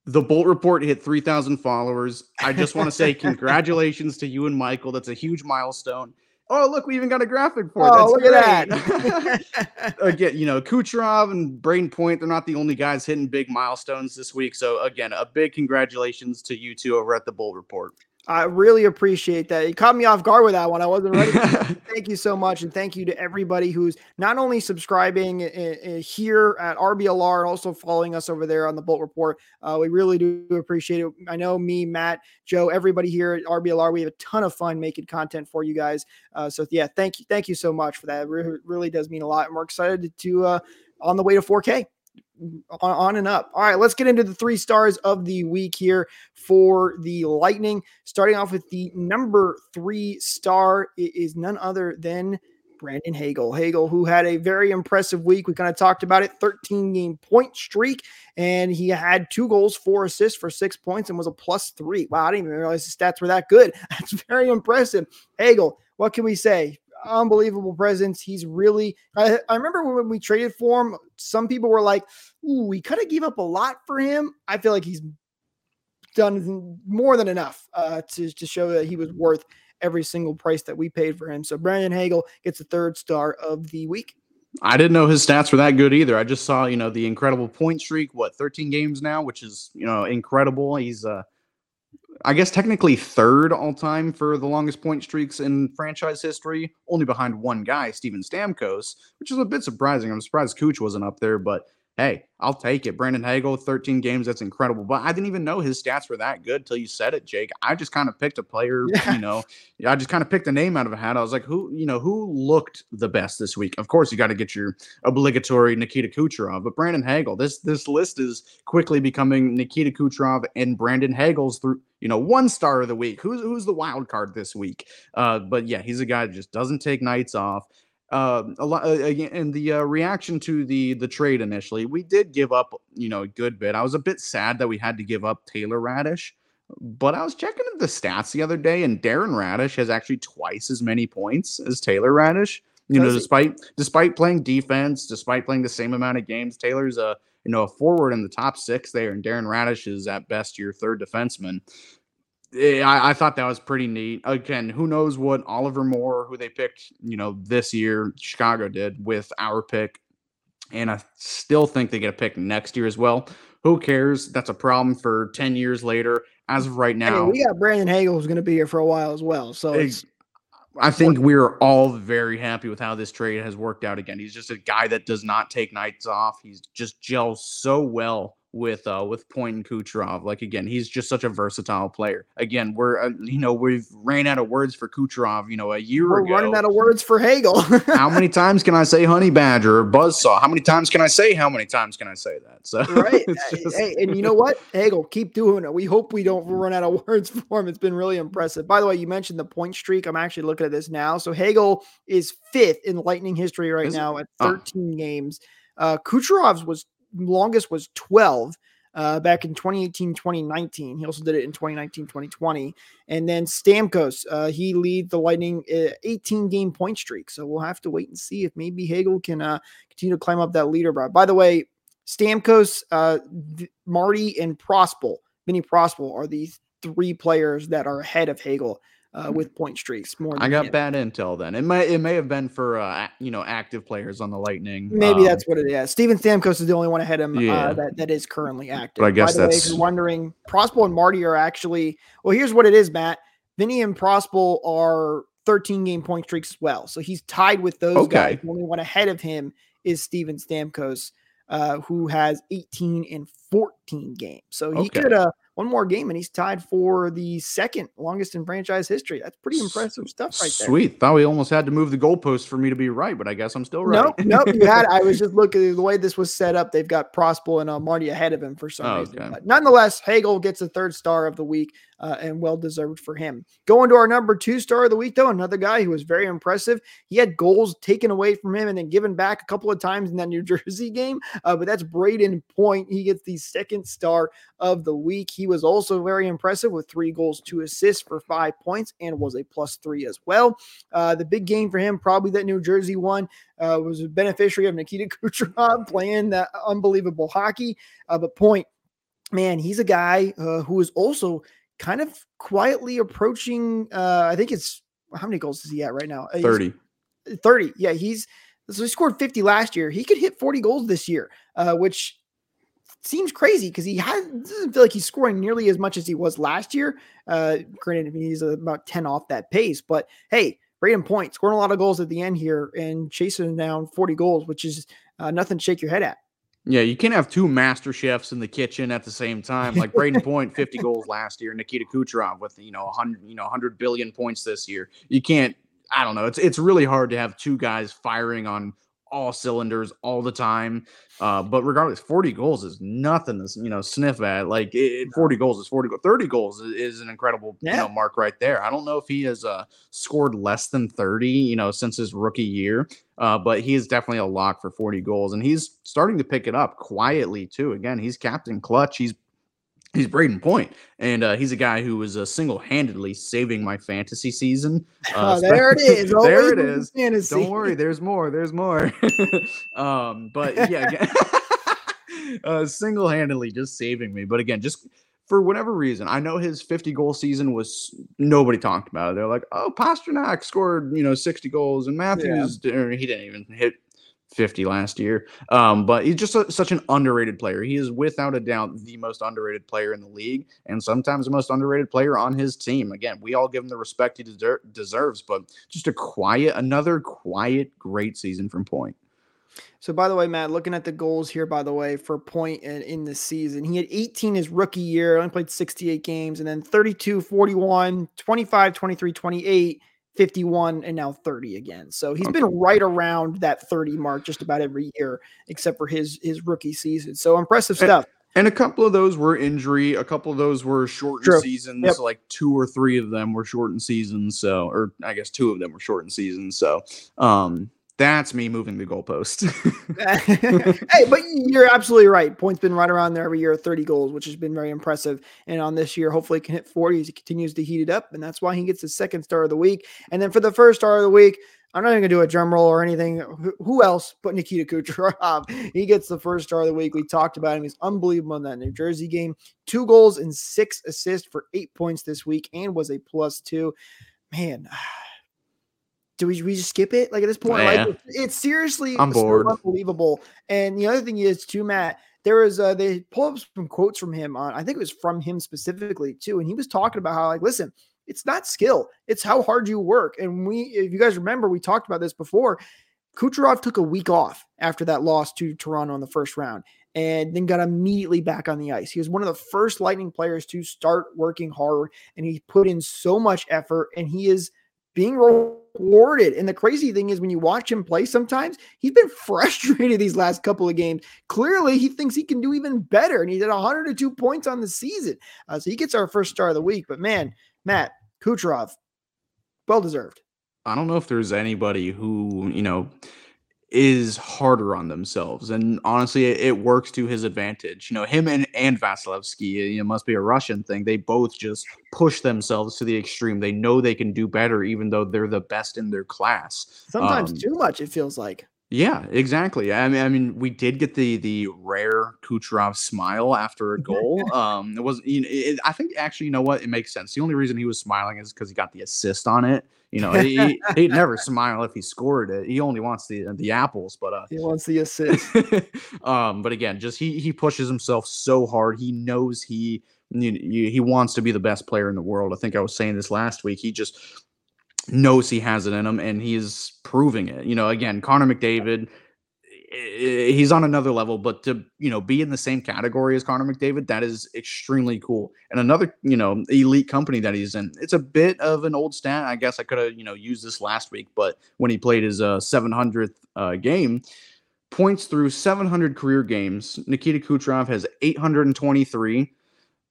The Bolt Report hit 3,000 followers. I just want to say congratulations to you and Michael. That's a huge milestone. Oh, look, we even got a graphic for it. Oh, look great. at that. again, you know, Kucherov and Brayden Point, they're not the only guys hitting big milestones this week. So, again, a big congratulations to you two over at the Bolt Report. I really appreciate that. You caught me off guard with that one. I wasn't ready. thank you so much, and thank you to everybody who's not only subscribing here at RBLR and also following us over there on the Bolt Report. Uh, we really do appreciate it. I know me, Matt, Joe, everybody here at RBLR. We have a ton of fun making content for you guys. Uh, so yeah, thank you, thank you so much for that. It really, does mean a lot, and we're excited to uh, on the way to 4K on, and up. All right, let's get into the three stars of the week here for the Lightning. Starting off with the number three star it is none other than Brandon Hagel. Hagel, who had a very impressive week. We kind of talked about it 13 game point streak, and he had two goals, four assists for six points, and was a plus three. Wow, I didn't even realize the stats were that good. That's very impressive. Hagel, what can we say? unbelievable presence. He's really, I, I remember when we traded for him, some people were like, Ooh, we kind of gave up a lot for him. I feel like he's done more than enough uh, to, to show that he was worth every single price that we paid for him. So Brandon Hagel gets the third star of the week. I didn't know his stats were that good either. I just saw, you know, the incredible point streak, what, 13 games now, which is, you know, incredible. He's uh I guess technically third all time for the longest point streaks in franchise history, only behind one guy, Steven Stamkos, which is a bit surprising. I'm surprised Cooch wasn't up there, but hey, I'll take it. Brandon Hagel, 13 games, that's incredible. But I didn't even know his stats were that good till you said it, Jake. I just kind of picked a player, yeah. you know, I just kind of picked a name out of a hat. I was like, who, you know, who looked the best this week? Of course, you got to get your obligatory Nikita Kucherov, but Brandon Hagel, this this list is quickly becoming Nikita Kucherov and Brandon Hagel's through, you know, one star of the week. Who's who's the wild card this week? Uh, but yeah, he's a guy that just doesn't take nights off uh, a lot uh, in the uh, reaction to the the trade initially, we did give up, you know, a good bit. I was a bit sad that we had to give up Taylor Raddysh, but I was checking the stats the other day, and Darren Raddysh has actually twice as many points as Taylor Raddysh. You know, he? despite despite playing defense, despite playing the same amount of games, Taylor's a you know a forward in the top six there, and Darren Raddysh is at best your third defenseman. I, I thought that was pretty neat. Again, who knows what Oliver Moore, who they picked, you know, this year, Chicago did with our pick, and I still think they get a pick next year as well. Who cares? That's a problem for ten years later. As of right now, we got Brandon Hagel who's going to be here for a while as well. So it's I think we're all very happy with how this trade has worked out again. He's just a guy that does not take nights off. He's just gels so well with uh with Point and Kucherov. Like again, he's just such a versatile player. Again, we're uh, you know we've ran out of words for Kucherov. You know, a year ago. we're ago. running out of words for Hagel. how many times can I say honey badger or buzzsaw? How many times can I say? How many times can I say that? So right. just- Hey, and you know what? Hagel, keep doing it. We hope we don't run out of words for him. It's been really impressive. By the way, you mentioned the point streak. I'm actually looking at this now. So Hagel is fifth in Lightning history right Is it? now at Oh. 13 games. Uh, Kucherov's was longest was 12 uh, back in 2018, 2019. He also did it in 2019, 2020. And then Stamkos, uh, he lead the Lightning uh, 18 game point streak. So we'll have to wait and see if maybe Hagel can uh, continue to climb up that leaderboard. By the way, Stamkos, uh, Marty, and Prospal, Vinny Prospal are the three players that are ahead of Hagel uh, with point streaks. More. I got bad intel then. It may it may have been for uh you know active players on the Lightning. Maybe Um, that's what it is. Steven Stamkos is the only one ahead of him Yeah. uh, that, that is currently active. But I guess By the way, if that's- you're wondering, Prospal and Marty are actually well. Here's what it is, Matt. Vinny and Prospal are 13 game point streaks as well. So he's tied with those guys. The only one ahead of him is Steven Stamkos, uh, who has 18 and 14 games. So he Okay. could uh one more game and he's tied for the second longest in franchise history. That's pretty impressive stuff right there. Sweet. Thought we almost had to move the goalpost for me to be right, but I guess I'm still right. No, no, you had. I was just looking the way this was set up. They've got Prospal and uh, Marty ahead of him for some Oh, reason. okay. But nonetheless, Hagel gets the third star of the week uh, and well deserved for him. Going to our number two star of the week, though, another guy who was very impressive. He had goals taken away from him and then given back a couple of times in that New Jersey game. Uh, but that's Brayden Point. He gets the second star of the week. He was also very impressive with three goals, two assists for five points, and was a plus three as well. Uh, the big game for him, probably that New Jersey one, uh, was a beneficiary of Nikita Kucherov playing that unbelievable hockey. Uh, but Point, man, he's a guy uh, who is also kind of quietly approaching. Uh, I think it's how many goals is he at right now? Uh, he's 30. 30. Yeah, he's so he scored 50 last year. He could hit 40 goals this year, uh, which seems crazy because he has doesn't feel like he's scoring nearly as much as he was last year. Uh, granted, he's about 10 off that pace, but hey, Brayden Point scoring a lot of goals at the end here and chasing down 40 goals, which is uh, nothing to shake your head at. Yeah, you can't have two master chefs in the kitchen at the same time. Like Brayden Point, 50 goals last year, Nikita Kucherov with you know 100 you know 100 billion points this year. You can't I don't know. It's it's really hard to have two guys firing on all cylinders all the time. Uh, but regardless, 40 goals is nothing to you know sniff at. Like it, it- 40 goals is 40 goals. 30 goals is, is an incredible you know mark right there. I don't know if he has uh, scored less than 30 you know since his rookie year. Uh, but he is definitely a lock for 40 goals, and he's starting to pick it up quietly too. Again, he's captain clutch. He's he's Brayden Point, and uh, he's a guy who was uh, single-handedly saving my fantasy season. Uh, Oh, there it is. there it is. it with is. the fantasy. Don't worry, there's more. There's more. um, but yeah, again, uh, single-handedly just saving me. But again, just for whatever reason, I know his 50 goal season was nobody talked about it. They're like, oh, Pastrnak scored, you know, 60 goals, and Matthews or he didn't even hit 50 last year. Um, but he's just a, such an underrated player. He is without a doubt the most underrated player in the league, and sometimes the most underrated player on his team. Again, we all give him the respect he deser- deserves, but just a quiet, another quiet, great season from Point. So, by the way, Matt, looking at the goals here, by the way, for Point in, in the season, he had 18 his rookie year, only played 68 games, and then 32, 41, 25, 23, 28, 51, and now 30 again. So he's been right around that 30 mark just about every year, except for his his rookie season. So impressive And- stuff. And a couple of those were injury. A couple of those were shortened True. seasons. Yep. Like two or three of them were shortened seasons. So, or I guess two of them were shortened seasons. So, um, that's me moving the goalpost. hey, but you're absolutely right. Points been right around there every year, 30 goals, which has been very impressive. And on this year, hopefully, he can hit 40 as he continues to heat it up. And that's why he gets the second star of the week. And then for the first star of the week, I'm not even to do a drum roll or anything. Who, who else but Nikita Kucherov? he gets the first star of the week. We talked about him. He's unbelievable in that New Jersey game. Two goals and six assists for eight points this week and was a plus two. Man, do we, we just skip it? Like at this point, Yeah. like it's seriously I'm so unbelievable. And the other thing is too, Matt, there was uh they pulled up some quotes from him on I think it was from him specifically too, and he was talking about how like listen, it's not skill, it's how hard you work. And we, if you guys remember, we talked about this before. Kucherov took a week off after that loss to Toronto in the first round and then got immediately back on the ice. He was one of the first Lightning players to start working hard and he put in so much effort and he is being rewarded. And the crazy thing is when you watch him play sometimes, he's been frustrated these last couple of games. Clearly, he thinks he can do even better and he did 102 points on the season. Uh, so he gets our first star of the week. But man, Matt Kucherov, well deserved. I don't know if there's anybody who, you know, is harder on themselves. And honestly, it, it works to his advantage. You know, him and, and Vasilevskiy, you know, must be a Russian thing. They both just push themselves to the extreme. They know they can do better, even though they're the best in their class. Sometimes Um, too much, it feels like. Yeah, exactly. I mean, I mean, we did get the the rare Kucherov smile after a goal. Um, it was, you know, it, I think actually, you know what? It makes sense. The only reason he was smiling is because he got the assist on it. You know, he, he'd never smile if he scored it. He only wants the the apples. But uh, He wants the assist. um, but again, just he he pushes himself so hard. He knows he you, you, he wants to be the best player in the world. I think I was saying this last week. He just knows he has it in him, and he is proving it. You know, again, Connor McDavid. Eh, He's on another level, but to you know be in the same category as Connor McDavid, that is extremely cool. And another you know elite company that he's in. It's a bit of an old stat. I guess I could have you know used this last week, but when he played his uh, 700th uh, game, points through 700 career games. Nikita Kucherov has 823.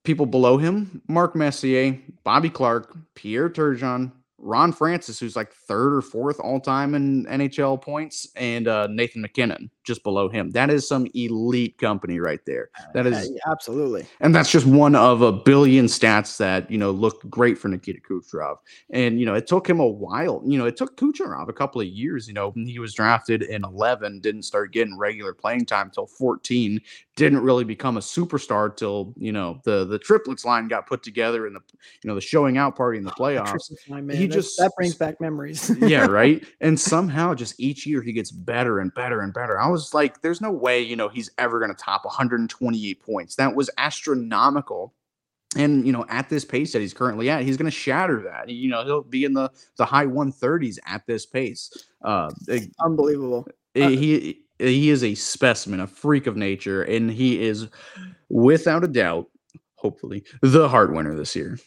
People below him: Mark Messier, Bobby Clarke, Pierre Turgeon, Ron Francis, who's like third or fourth all time in NHL points, and uh, Nathan MacKinnon just below him. That is some elite company right there. That Uh, yeah, absolutely. and that's just one of a billion stats that you know look great for Nikita Kucherov. And you know, it took him a while. You know, it took Kucherov a couple of years. You know, he was drafted in 11, didn't start getting regular playing time till 14. Didn't really become a superstar till you know the the triplets line got put together in the you know the showing out party in the playoffs. Line. He That's- just- that brings back memories. yeah, right. And somehow, just each year, he gets better and better and better. I was like, "There's no way, you know, he's ever going to top 128 points." That was astronomical. And you know, at this pace that he's currently at, he's going to shatter that. You know, he'll be in the the high 130s at this pace. Uh, it- Unbelievable. it- he he is a specimen, a freak of nature, and he is, without a doubt, hopefully, the Hart winner this year.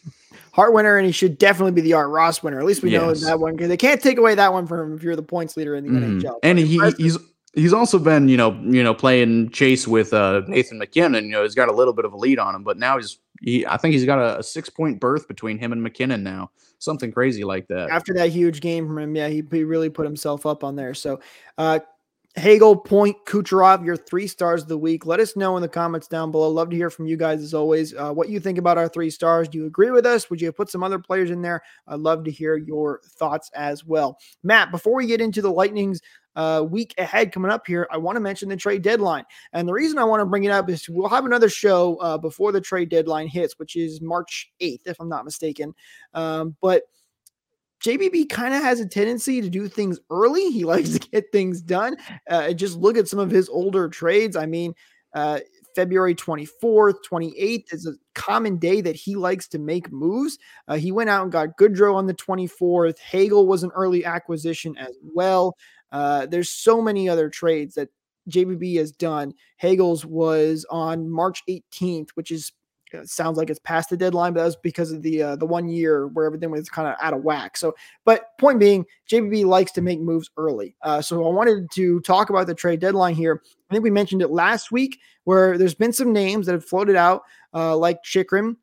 Hart winner, and he should definitely be the Art Ross winner. At least we know that one because they can't take away that one from him if you're the points leader in the Mhm. NHL. And he he's he's also been you know you know playing chase with uh, Nathan MacKinnon. You know he's got a little bit of a lead on him, but now he's he I think he's got a, a six point berth between him and MacKinnon now, something crazy like that. after that huge game from him, yeah, he, he really put himself up on there. So, uh, Hagel, Point, Kucherov, your three stars of the week. Let us know in the comments down below. Love to hear from you guys as always. Uh, what you think about our three stars? Do you agree with us? Would you have put some other players in there? I'd love to hear your thoughts as well. Matt, before we get into the Lightning's uh, week ahead coming up here, I want to mention the trade deadline. And the reason I want to bring it up is we'll have another show uh, before the trade deadline hits, which is March 8th, if I'm not mistaken. Um, but JBB kind of has a tendency to do things early. He likes to get things done. Uh, just look at some of his older trades. I mean, uh, February 24th, 28th is a common day that he likes to make moves. Uh, he went out and got Goodrow on the 24th. Hagel was an early acquisition as well. Uh, there's so many other trades that JBB has done. Hagel's was on March 18th, which is it sounds like it's past the deadline, but that was because of the uh, the one year where everything was kind of out of whack. So, but point being, JBB likes to make moves early. Uh, so I wanted to talk about the trade deadline here. I think we mentioned it last week, where there's been some names that have floated out, uh, like Chychrun.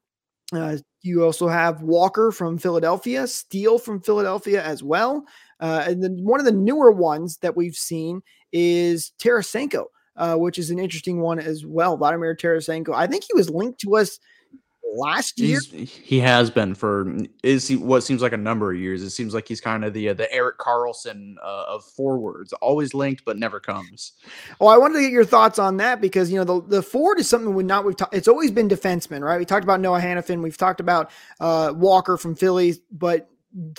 Uh, you also have Walker from Philadelphia, Steele from Philadelphia as well. Uh, and then one of the newer ones that we've seen is Tarasenko uh, which is an interesting one as well. Vladimir Tarasenko. I think he was linked to us last year. He's, he has been for is he what seems like a number of years. It seems like he's kind of the uh, the Erik Karlsson uh, of forwards, always linked but never comes. Oh, I wanted to get your thoughts on that because you know the, the forward is something we not we've ta- it's always been defensemen, right? We talked about Noah Hanifin, we've talked about uh, Walker from Philly, but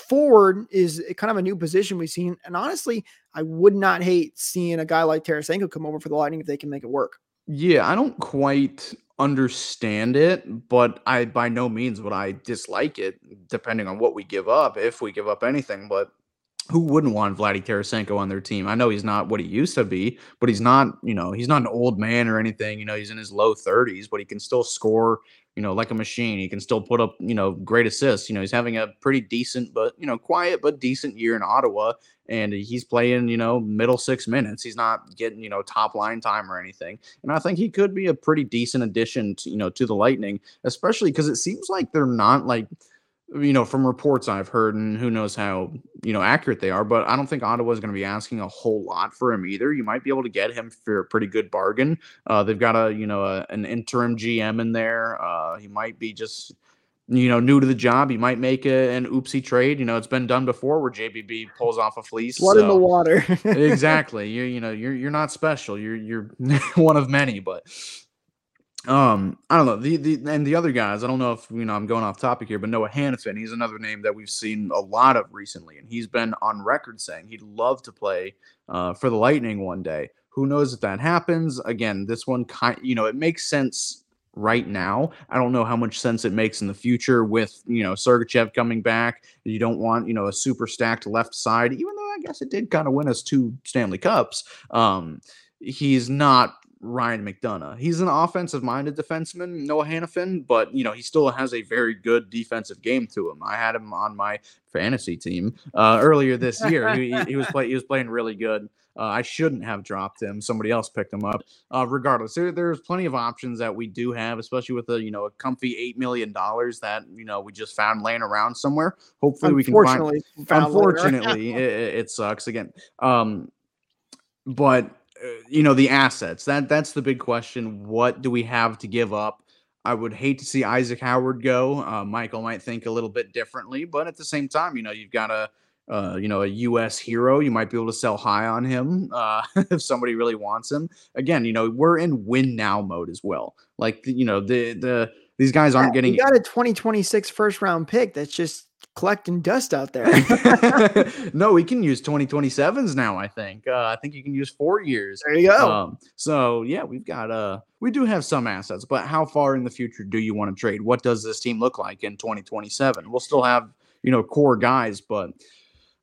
forward is kind of a new position we've seen. And honestly, I would not hate seeing a guy like Tarasenko come over for the Lightning if they can make it work. Yeah, I don't quite understand it, but I by no means would I dislike it, depending on what we give up, if we give up anything. But who wouldn't want Vladdy Tarasenko on their team? I know he's not what he used to be, but he's not, you know, he's not an old man or anything. You know, he's in his low 30s, but he can still score, you know, like a machine. He can still put up, you know, great assists. You know, he's having a pretty decent, but, you know, quiet but decent year in Ottawa. And he's playing, you know, middle six minutes. He's not getting, you know, top line time or anything. And I think he could be a pretty decent addition to, you know, to the Lightning, especially because it seems like they're not like, you know, from reports I've heard, and who knows how you know accurate they are, but I don't think Ottawa is going to be asking a whole lot for him either. You might be able to get him for a pretty good bargain. Uh, they've got a you know a, an interim GM in there. Uh, he might be just you know new to the job. you might make a, an oopsie trade. You know, it's been done before where JBB pulls off a fleece. Blood so. in the water. exactly. You you know you're you're not special. You're you're one of many, but um, I don't know the the and the other guys. I don't know if you know I'm going off topic here, but Noah Hanifin, he's another name that we've seen a lot of recently, and he's been on record saying he'd love to play uh, for the Lightning one day. Who knows if that happens? Again, this one kind, you know, it makes sense right now. I don't know how much sense it makes in the future with you know Sergachev coming back. You don't want you know a super stacked left side, even though I guess it did kind of win us two Stanley Cups. Um, he's not Ryan McDonagh. He's an offensive minded defenseman, Noah Hanifin, but you know, he still has a very good defensive game to him. I had him on my fantasy team uh, earlier this year. he, he, was play, he was playing really good. Uh, I shouldn't have dropped him. Somebody else picked him up. Uh, regardless, there, there's plenty of options that we do have, especially with a you know a comfy eight million dollars that you know we just found laying around somewhere. Hopefully, we can find. Unfortunately, it, it, sucks again. Um, but you know the assets. That that's the big question. What do we have to give up? I would hate to see isaac howard go. Uh, michael might think a little bit differently but at the same time you know you've got a uh, you know a us hero. You might be able to sell high on him uh, if somebody really wants him. Again you know we're in win now mode as well. Like you know the the these guys aren't yeah, getting you got a 2026 first round pick that's just collecting dust out there. no, we can use 2027s now. I think. Uh, I think you can use four years. There you go. Um, so yeah, we've got uh, we do have some assets, but how far in the future do you want to trade? What does this team look like in 2027? We'll still have you know core guys, but.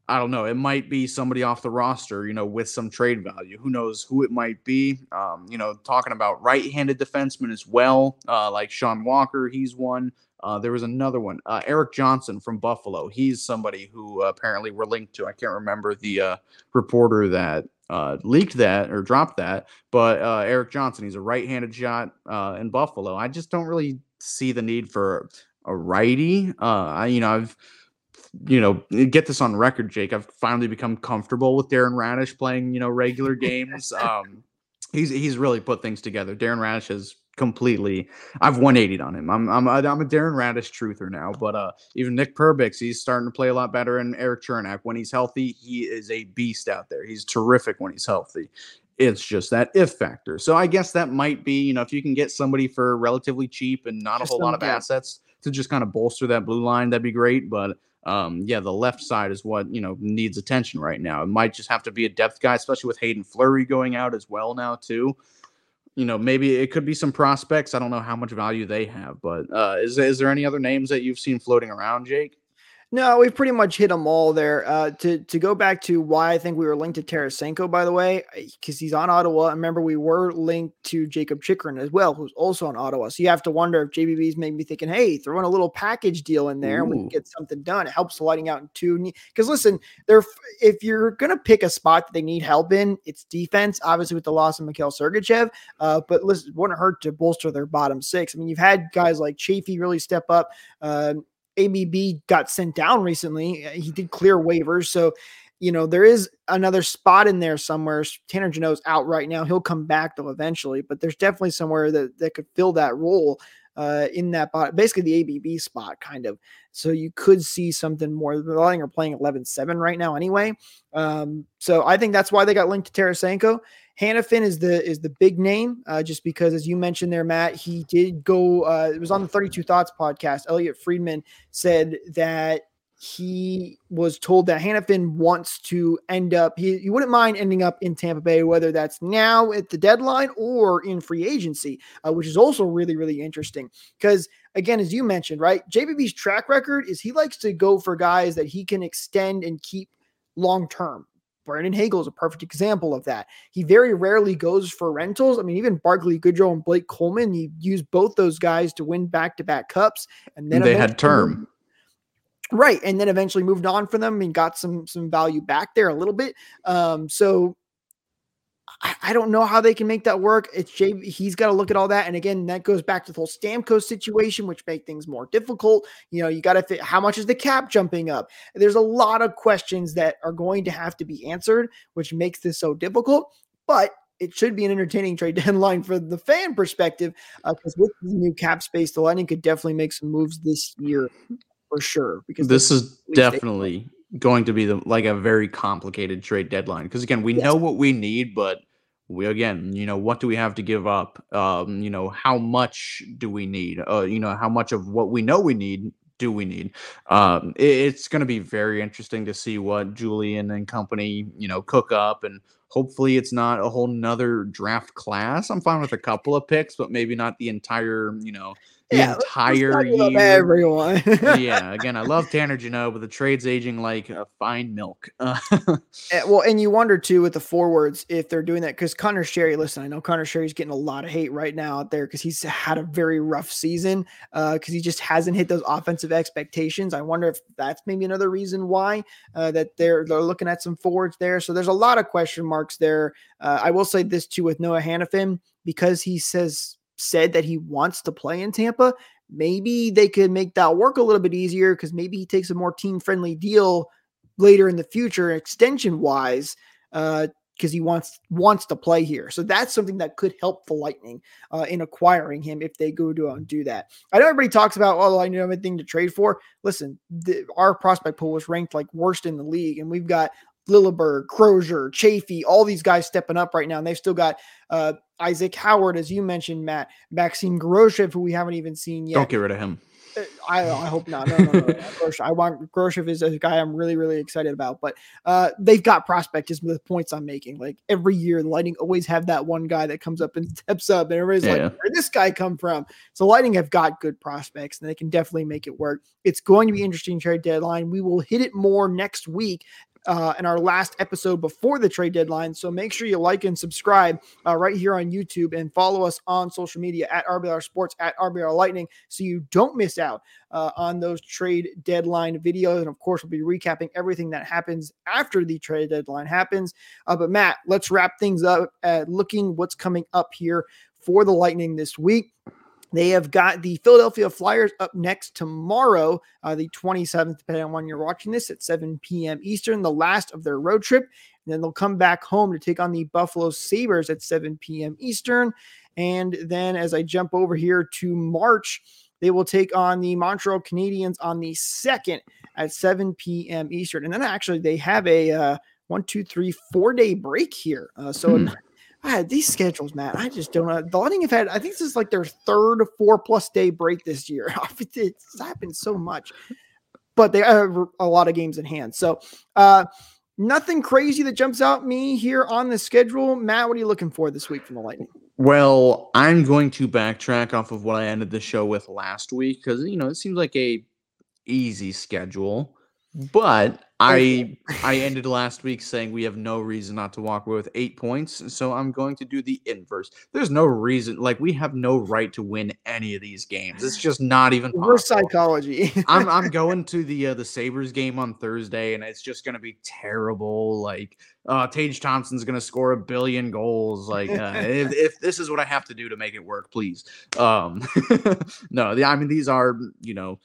I don't know. It might be somebody off the roster, you know, with some trade value. Who knows who it might be? Um, you know, talking about right-handed defensemen as well, uh, like Sean Walker. He's one. Uh, there was another one, uh, Erik Johnson from Buffalo. He's somebody who uh, apparently we're linked to. I can't remember the uh, reporter that uh, leaked that or dropped that, but uh, Erik Johnson, he's a right-handed shot in Buffalo. I just don't really see the need for a righty. I, you know, I've you know, get this on record, Jake. I've finally become comfortable with Darren Raddysh playing, you know, regular games. Um, he's he's really put things together. Darren Raddysh has completely. I've 180 on him. I'm I'm a, I'm a Darren Raddysh truther now, but uh, even Nick Perbix, he's starting to play a lot better. And Erik Cernak, when he's healthy, he is a beast out there. He's terrific when he's healthy. It's just that if factor. So I guess that might be, you know, if you can get somebody for relatively cheap and not just a whole lot of assets to just kind of bolster that blue line, that'd be great. But um, yeah, the left side is what you know needs attention right now. It might just have to be a depth guy, especially with Haydn Fleury going out as well now too you know, maybe it could be some prospects. I don't know how much value they have, but uh, is is there any other names that you've seen floating around, Jake? No, we've pretty much hit them all there. Uh, to to go back to why I think we were linked to Tarasenko, by the way, because he's on Ottawa. remember, we were linked to Jakob Chychrun as well, who's also on Ottawa. So you have to wonder if JBB's maybe thinking, hey, throw in a little package deal in there Ooh. and we can get something done. It helps lighting out in two. Because listen, they're if you're gonna pick a spot that they need help in, it's defense. Obviously, with the loss of Mikhail Sergachev, uh, but listen, it wouldn't hurt to bolster their bottom six. I mean, you've had guys like Chaffee really step up. Uh, ABB got sent down recently. Uh, he did clear waivers. So, you know, there is another spot in there somewhere. Tanner Jeannot's out right now. He'll come back though eventually, but there's definitely somewhere that, that could fill that role. uh, in that bot, basically the ABB spot, kind of. So you could see something more. The Lightning are playing 11 7 right now, anyway. Um, so I think that's why they got linked to Tarasenko. Hanifin is the is the big name, uh, just because as you mentioned there, Matt, he did go. Uh, it was on the Thirty Two Thoughts podcast. Elliotte Friedman said that he was told that Hanifin wants to end up. He, he wouldn't mind ending up in Tampa Bay, whether that's now at the deadline or in free agency, uh, which is also really really interesting. Because again, as you mentioned, right, JBB's track record is he likes to go for guys that he can extend and keep long term. Brandon Hagel is a perfect example of that. He very rarely goes for rentals. I mean, even Barclay Goodrow and Blake Coleman, you use both those guys to win back to back cups. And then they had term. Right. And then eventually moved on for them and got some some value back there a little bit. Um, so I, I don't know how they can make that work. It's Jay, he's got to look at all that. And again, that goes back to the whole Stamkos situation, which make things more difficult. You know, you got to fit how much is the cap jumping up? There's a lot of questions that are going to have to be answered, which makes this so difficult. But it should be an entertaining trade deadline for the fan perspective because uh, with the new cap space, the Lightning could definitely make some moves this year for sure. Because this is definitely going to be the like a very complicated trade deadline because again we yes. know what we need but we again you know what do we have to give up? Um you know how much do we need? Uh you know how much of what we know we need do we need? Um it, it's going to be very interesting to see what Julien and company you know cook up and hopefully it's not a whole nother draft class. I'm fine with a couple of picks but maybe not the entire you know the yeah, entire year. Everyone. yeah, again, I love Tanner Jeannot, but the trade's aging like a fine milk. Uh, well, and you wonder too with the forwards if they're doing that because Conor Sheary. Listen, I know Conor Sheary's getting a lot of hate right now out there because he's had a very rough season because uh, he just hasn't hit those offensive expectations. I wonder if that's maybe another reason why uh, that they're they're looking at some forwards there. So there's a lot of question marks there. Uh, I will say this too with Noah Hanifin because he says said that he wants to play in Tampa, maybe they could make that work a little bit easier because maybe he takes a more team friendly deal later in the future, extension wise, uh, because uh, he wants wants to play here. So that's something that could help the Lightning uh, in acquiring him if they go to and do that. I know everybody talks about, oh, I know everything to trade for. Listen, the, our prospect pool was ranked like worst in the league, and we've got Lilleberg, Crozier, Chaffee, all these guys stepping up right now. And they've still got uh, Isaac Howard, as you mentioned, Matt, Maxime Groshev, who we haven't even seen yet. Don't get rid of him. Uh, I, I hope not. No, no, no. I want Groshev is a guy I'm really, really excited about. But uh, they've got prospect is the points I'm making. Like every year, the Lightning always have that one guy that comes up and steps up, and everybody's yeah. like, "Where did this guy come from?" So Lightning have got good prospects, and they can definitely make it work. It's going to be interesting trade deadline. We will hit it more next week uh, in our last episode before the trade deadline. So make sure you like and subscribe uh, right here on YouTube and follow us on social media at RBR Sports, at RBR Lightning, so you don't miss out uh, on those trade deadline videos. And of course, we'll be recapping everything that happens after the trade deadline happens. Uh, but Matt, let's wrap things up looking what's coming up here for the Lightning this week. They have got the Philadelphia Flyers up next tomorrow, uh, the 27th, depending on when you're watching this, at 7 p.m. Eastern, the last of their road trip. And then they'll come back home to take on the Buffalo Sabres at 7 p.m. Eastern. And then as I jump over here to March, they will take on the Montreal Canadiens on the 2nd at 7 p.m. Eastern. And then actually, they have a uh, one, two, three, four day break here. Uh, so. These schedules, man. I just don't know. The Lightning have had, I think this is like their third four plus day break this year. it's happened so much, but they have a lot of games in hand. So, uh, nothing crazy that jumps out me here on the schedule. Matt, what are you looking for this week from the Lightning? Well, I'm going to backtrack off of what I ended the show with last week because you know it seems like a easy schedule, but I I ended last week saying we have no reason not to walk away with eight points, so I'm going to do the inverse. There's no reason, like we have no right to win any of these games. It's just not even. Reverse psychology. I'm I'm going to the uh, the Sabres game on Thursday, and it's just going to be terrible. Like uh, Tage Thompson's going to score a billion goals. Like uh, if, if this is what I have to do to make it work, please. Um, no, the, I mean these are you know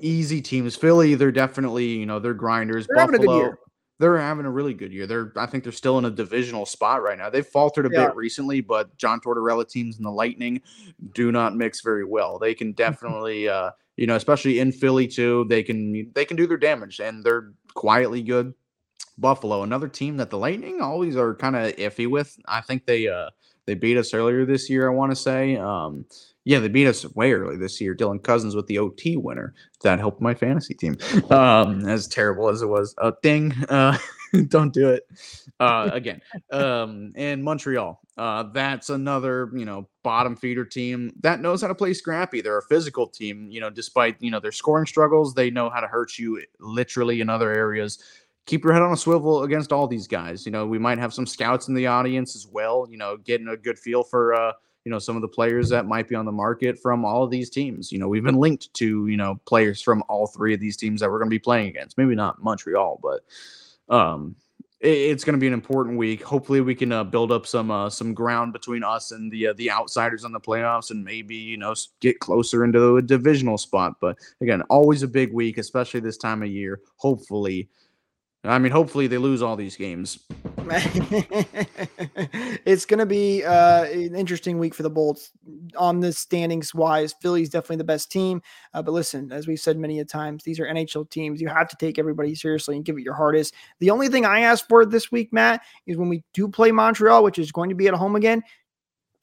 easy teams. Philly, they're definitely, you know, they're grinders. They're Buffalo, they're having a really good year. They're I think they're still in a divisional spot right now. They've faltered a Yeah. bit recently, but John Tortorella teams and the Lightning do not mix very well. They can definitely uh you know, especially in Philly too, they can they can do their damage and they're quietly good. Buffalo, another team that the Lightning always are kind of iffy with. I think they uh they beat us earlier this year, I want to say. Um yeah, they beat us way early this year. Dylan Cozens with the OT winner. That helped my fantasy team. Um, as terrible as it was. Uh, ding. Uh, don't do it. Uh, again. Um, and Montreal. Uh, that's another, you know, bottom feeder team that knows how to play scrappy. They're a physical team, you know, despite, you know, their scoring struggles, they know how to hurt you literally in other areas. Keep your head on a swivel against all these guys. You know, we might have some scouts in the audience as well, you know, getting a good feel for uh you know some of the players that might be on the market from all of these teams. You know, we've been linked to you know players from all three of these teams that we're going to be playing against. Maybe not Montreal, but um, it, it's going to be an important week. Hopefully, we can uh, build up some uh, some ground between us and the uh, the outsiders on the playoffs, and maybe you know get closer into a divisional spot. But again, always a big week, especially this time of year. Hopefully. I mean, hopefully they lose all these games. it's going to be uh, an interesting week for the Bolts on the standings wise. Philly's definitely the best team. Uh, but listen, as we've said many a times, these are NHL teams. You have to take everybody seriously and give it your hardest. The only thing I ask for this week, Matt, is when we do play Montreal, which is going to be at home again,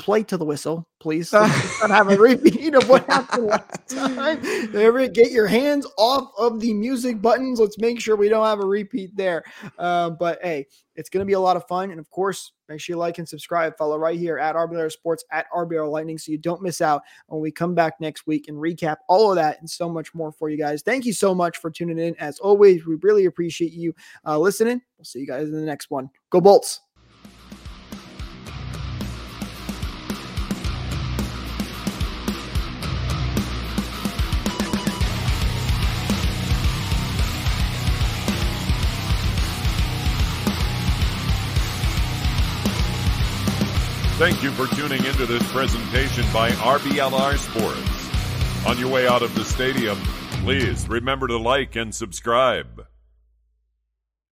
play to the whistle, please. Let's not have a repeat of what happened last time. Every- Get your hands off of the music buttons. Let's make sure we don't have a repeat there. Uh, but hey, it's going to be a lot of fun. And of course, make sure you like and subscribe. Follow right here at RBR Sports, at RBR Lightning, so you don't miss out when we come back next week and recap all of that and so much more for you guys. Thank you so much for tuning in. As always, we really appreciate you uh, listening. We'll see you guys in the next one. Go Bolts. Thank you for tuning into this presentation by RBLR Sports. On your way out of the stadium, please remember to like and subscribe.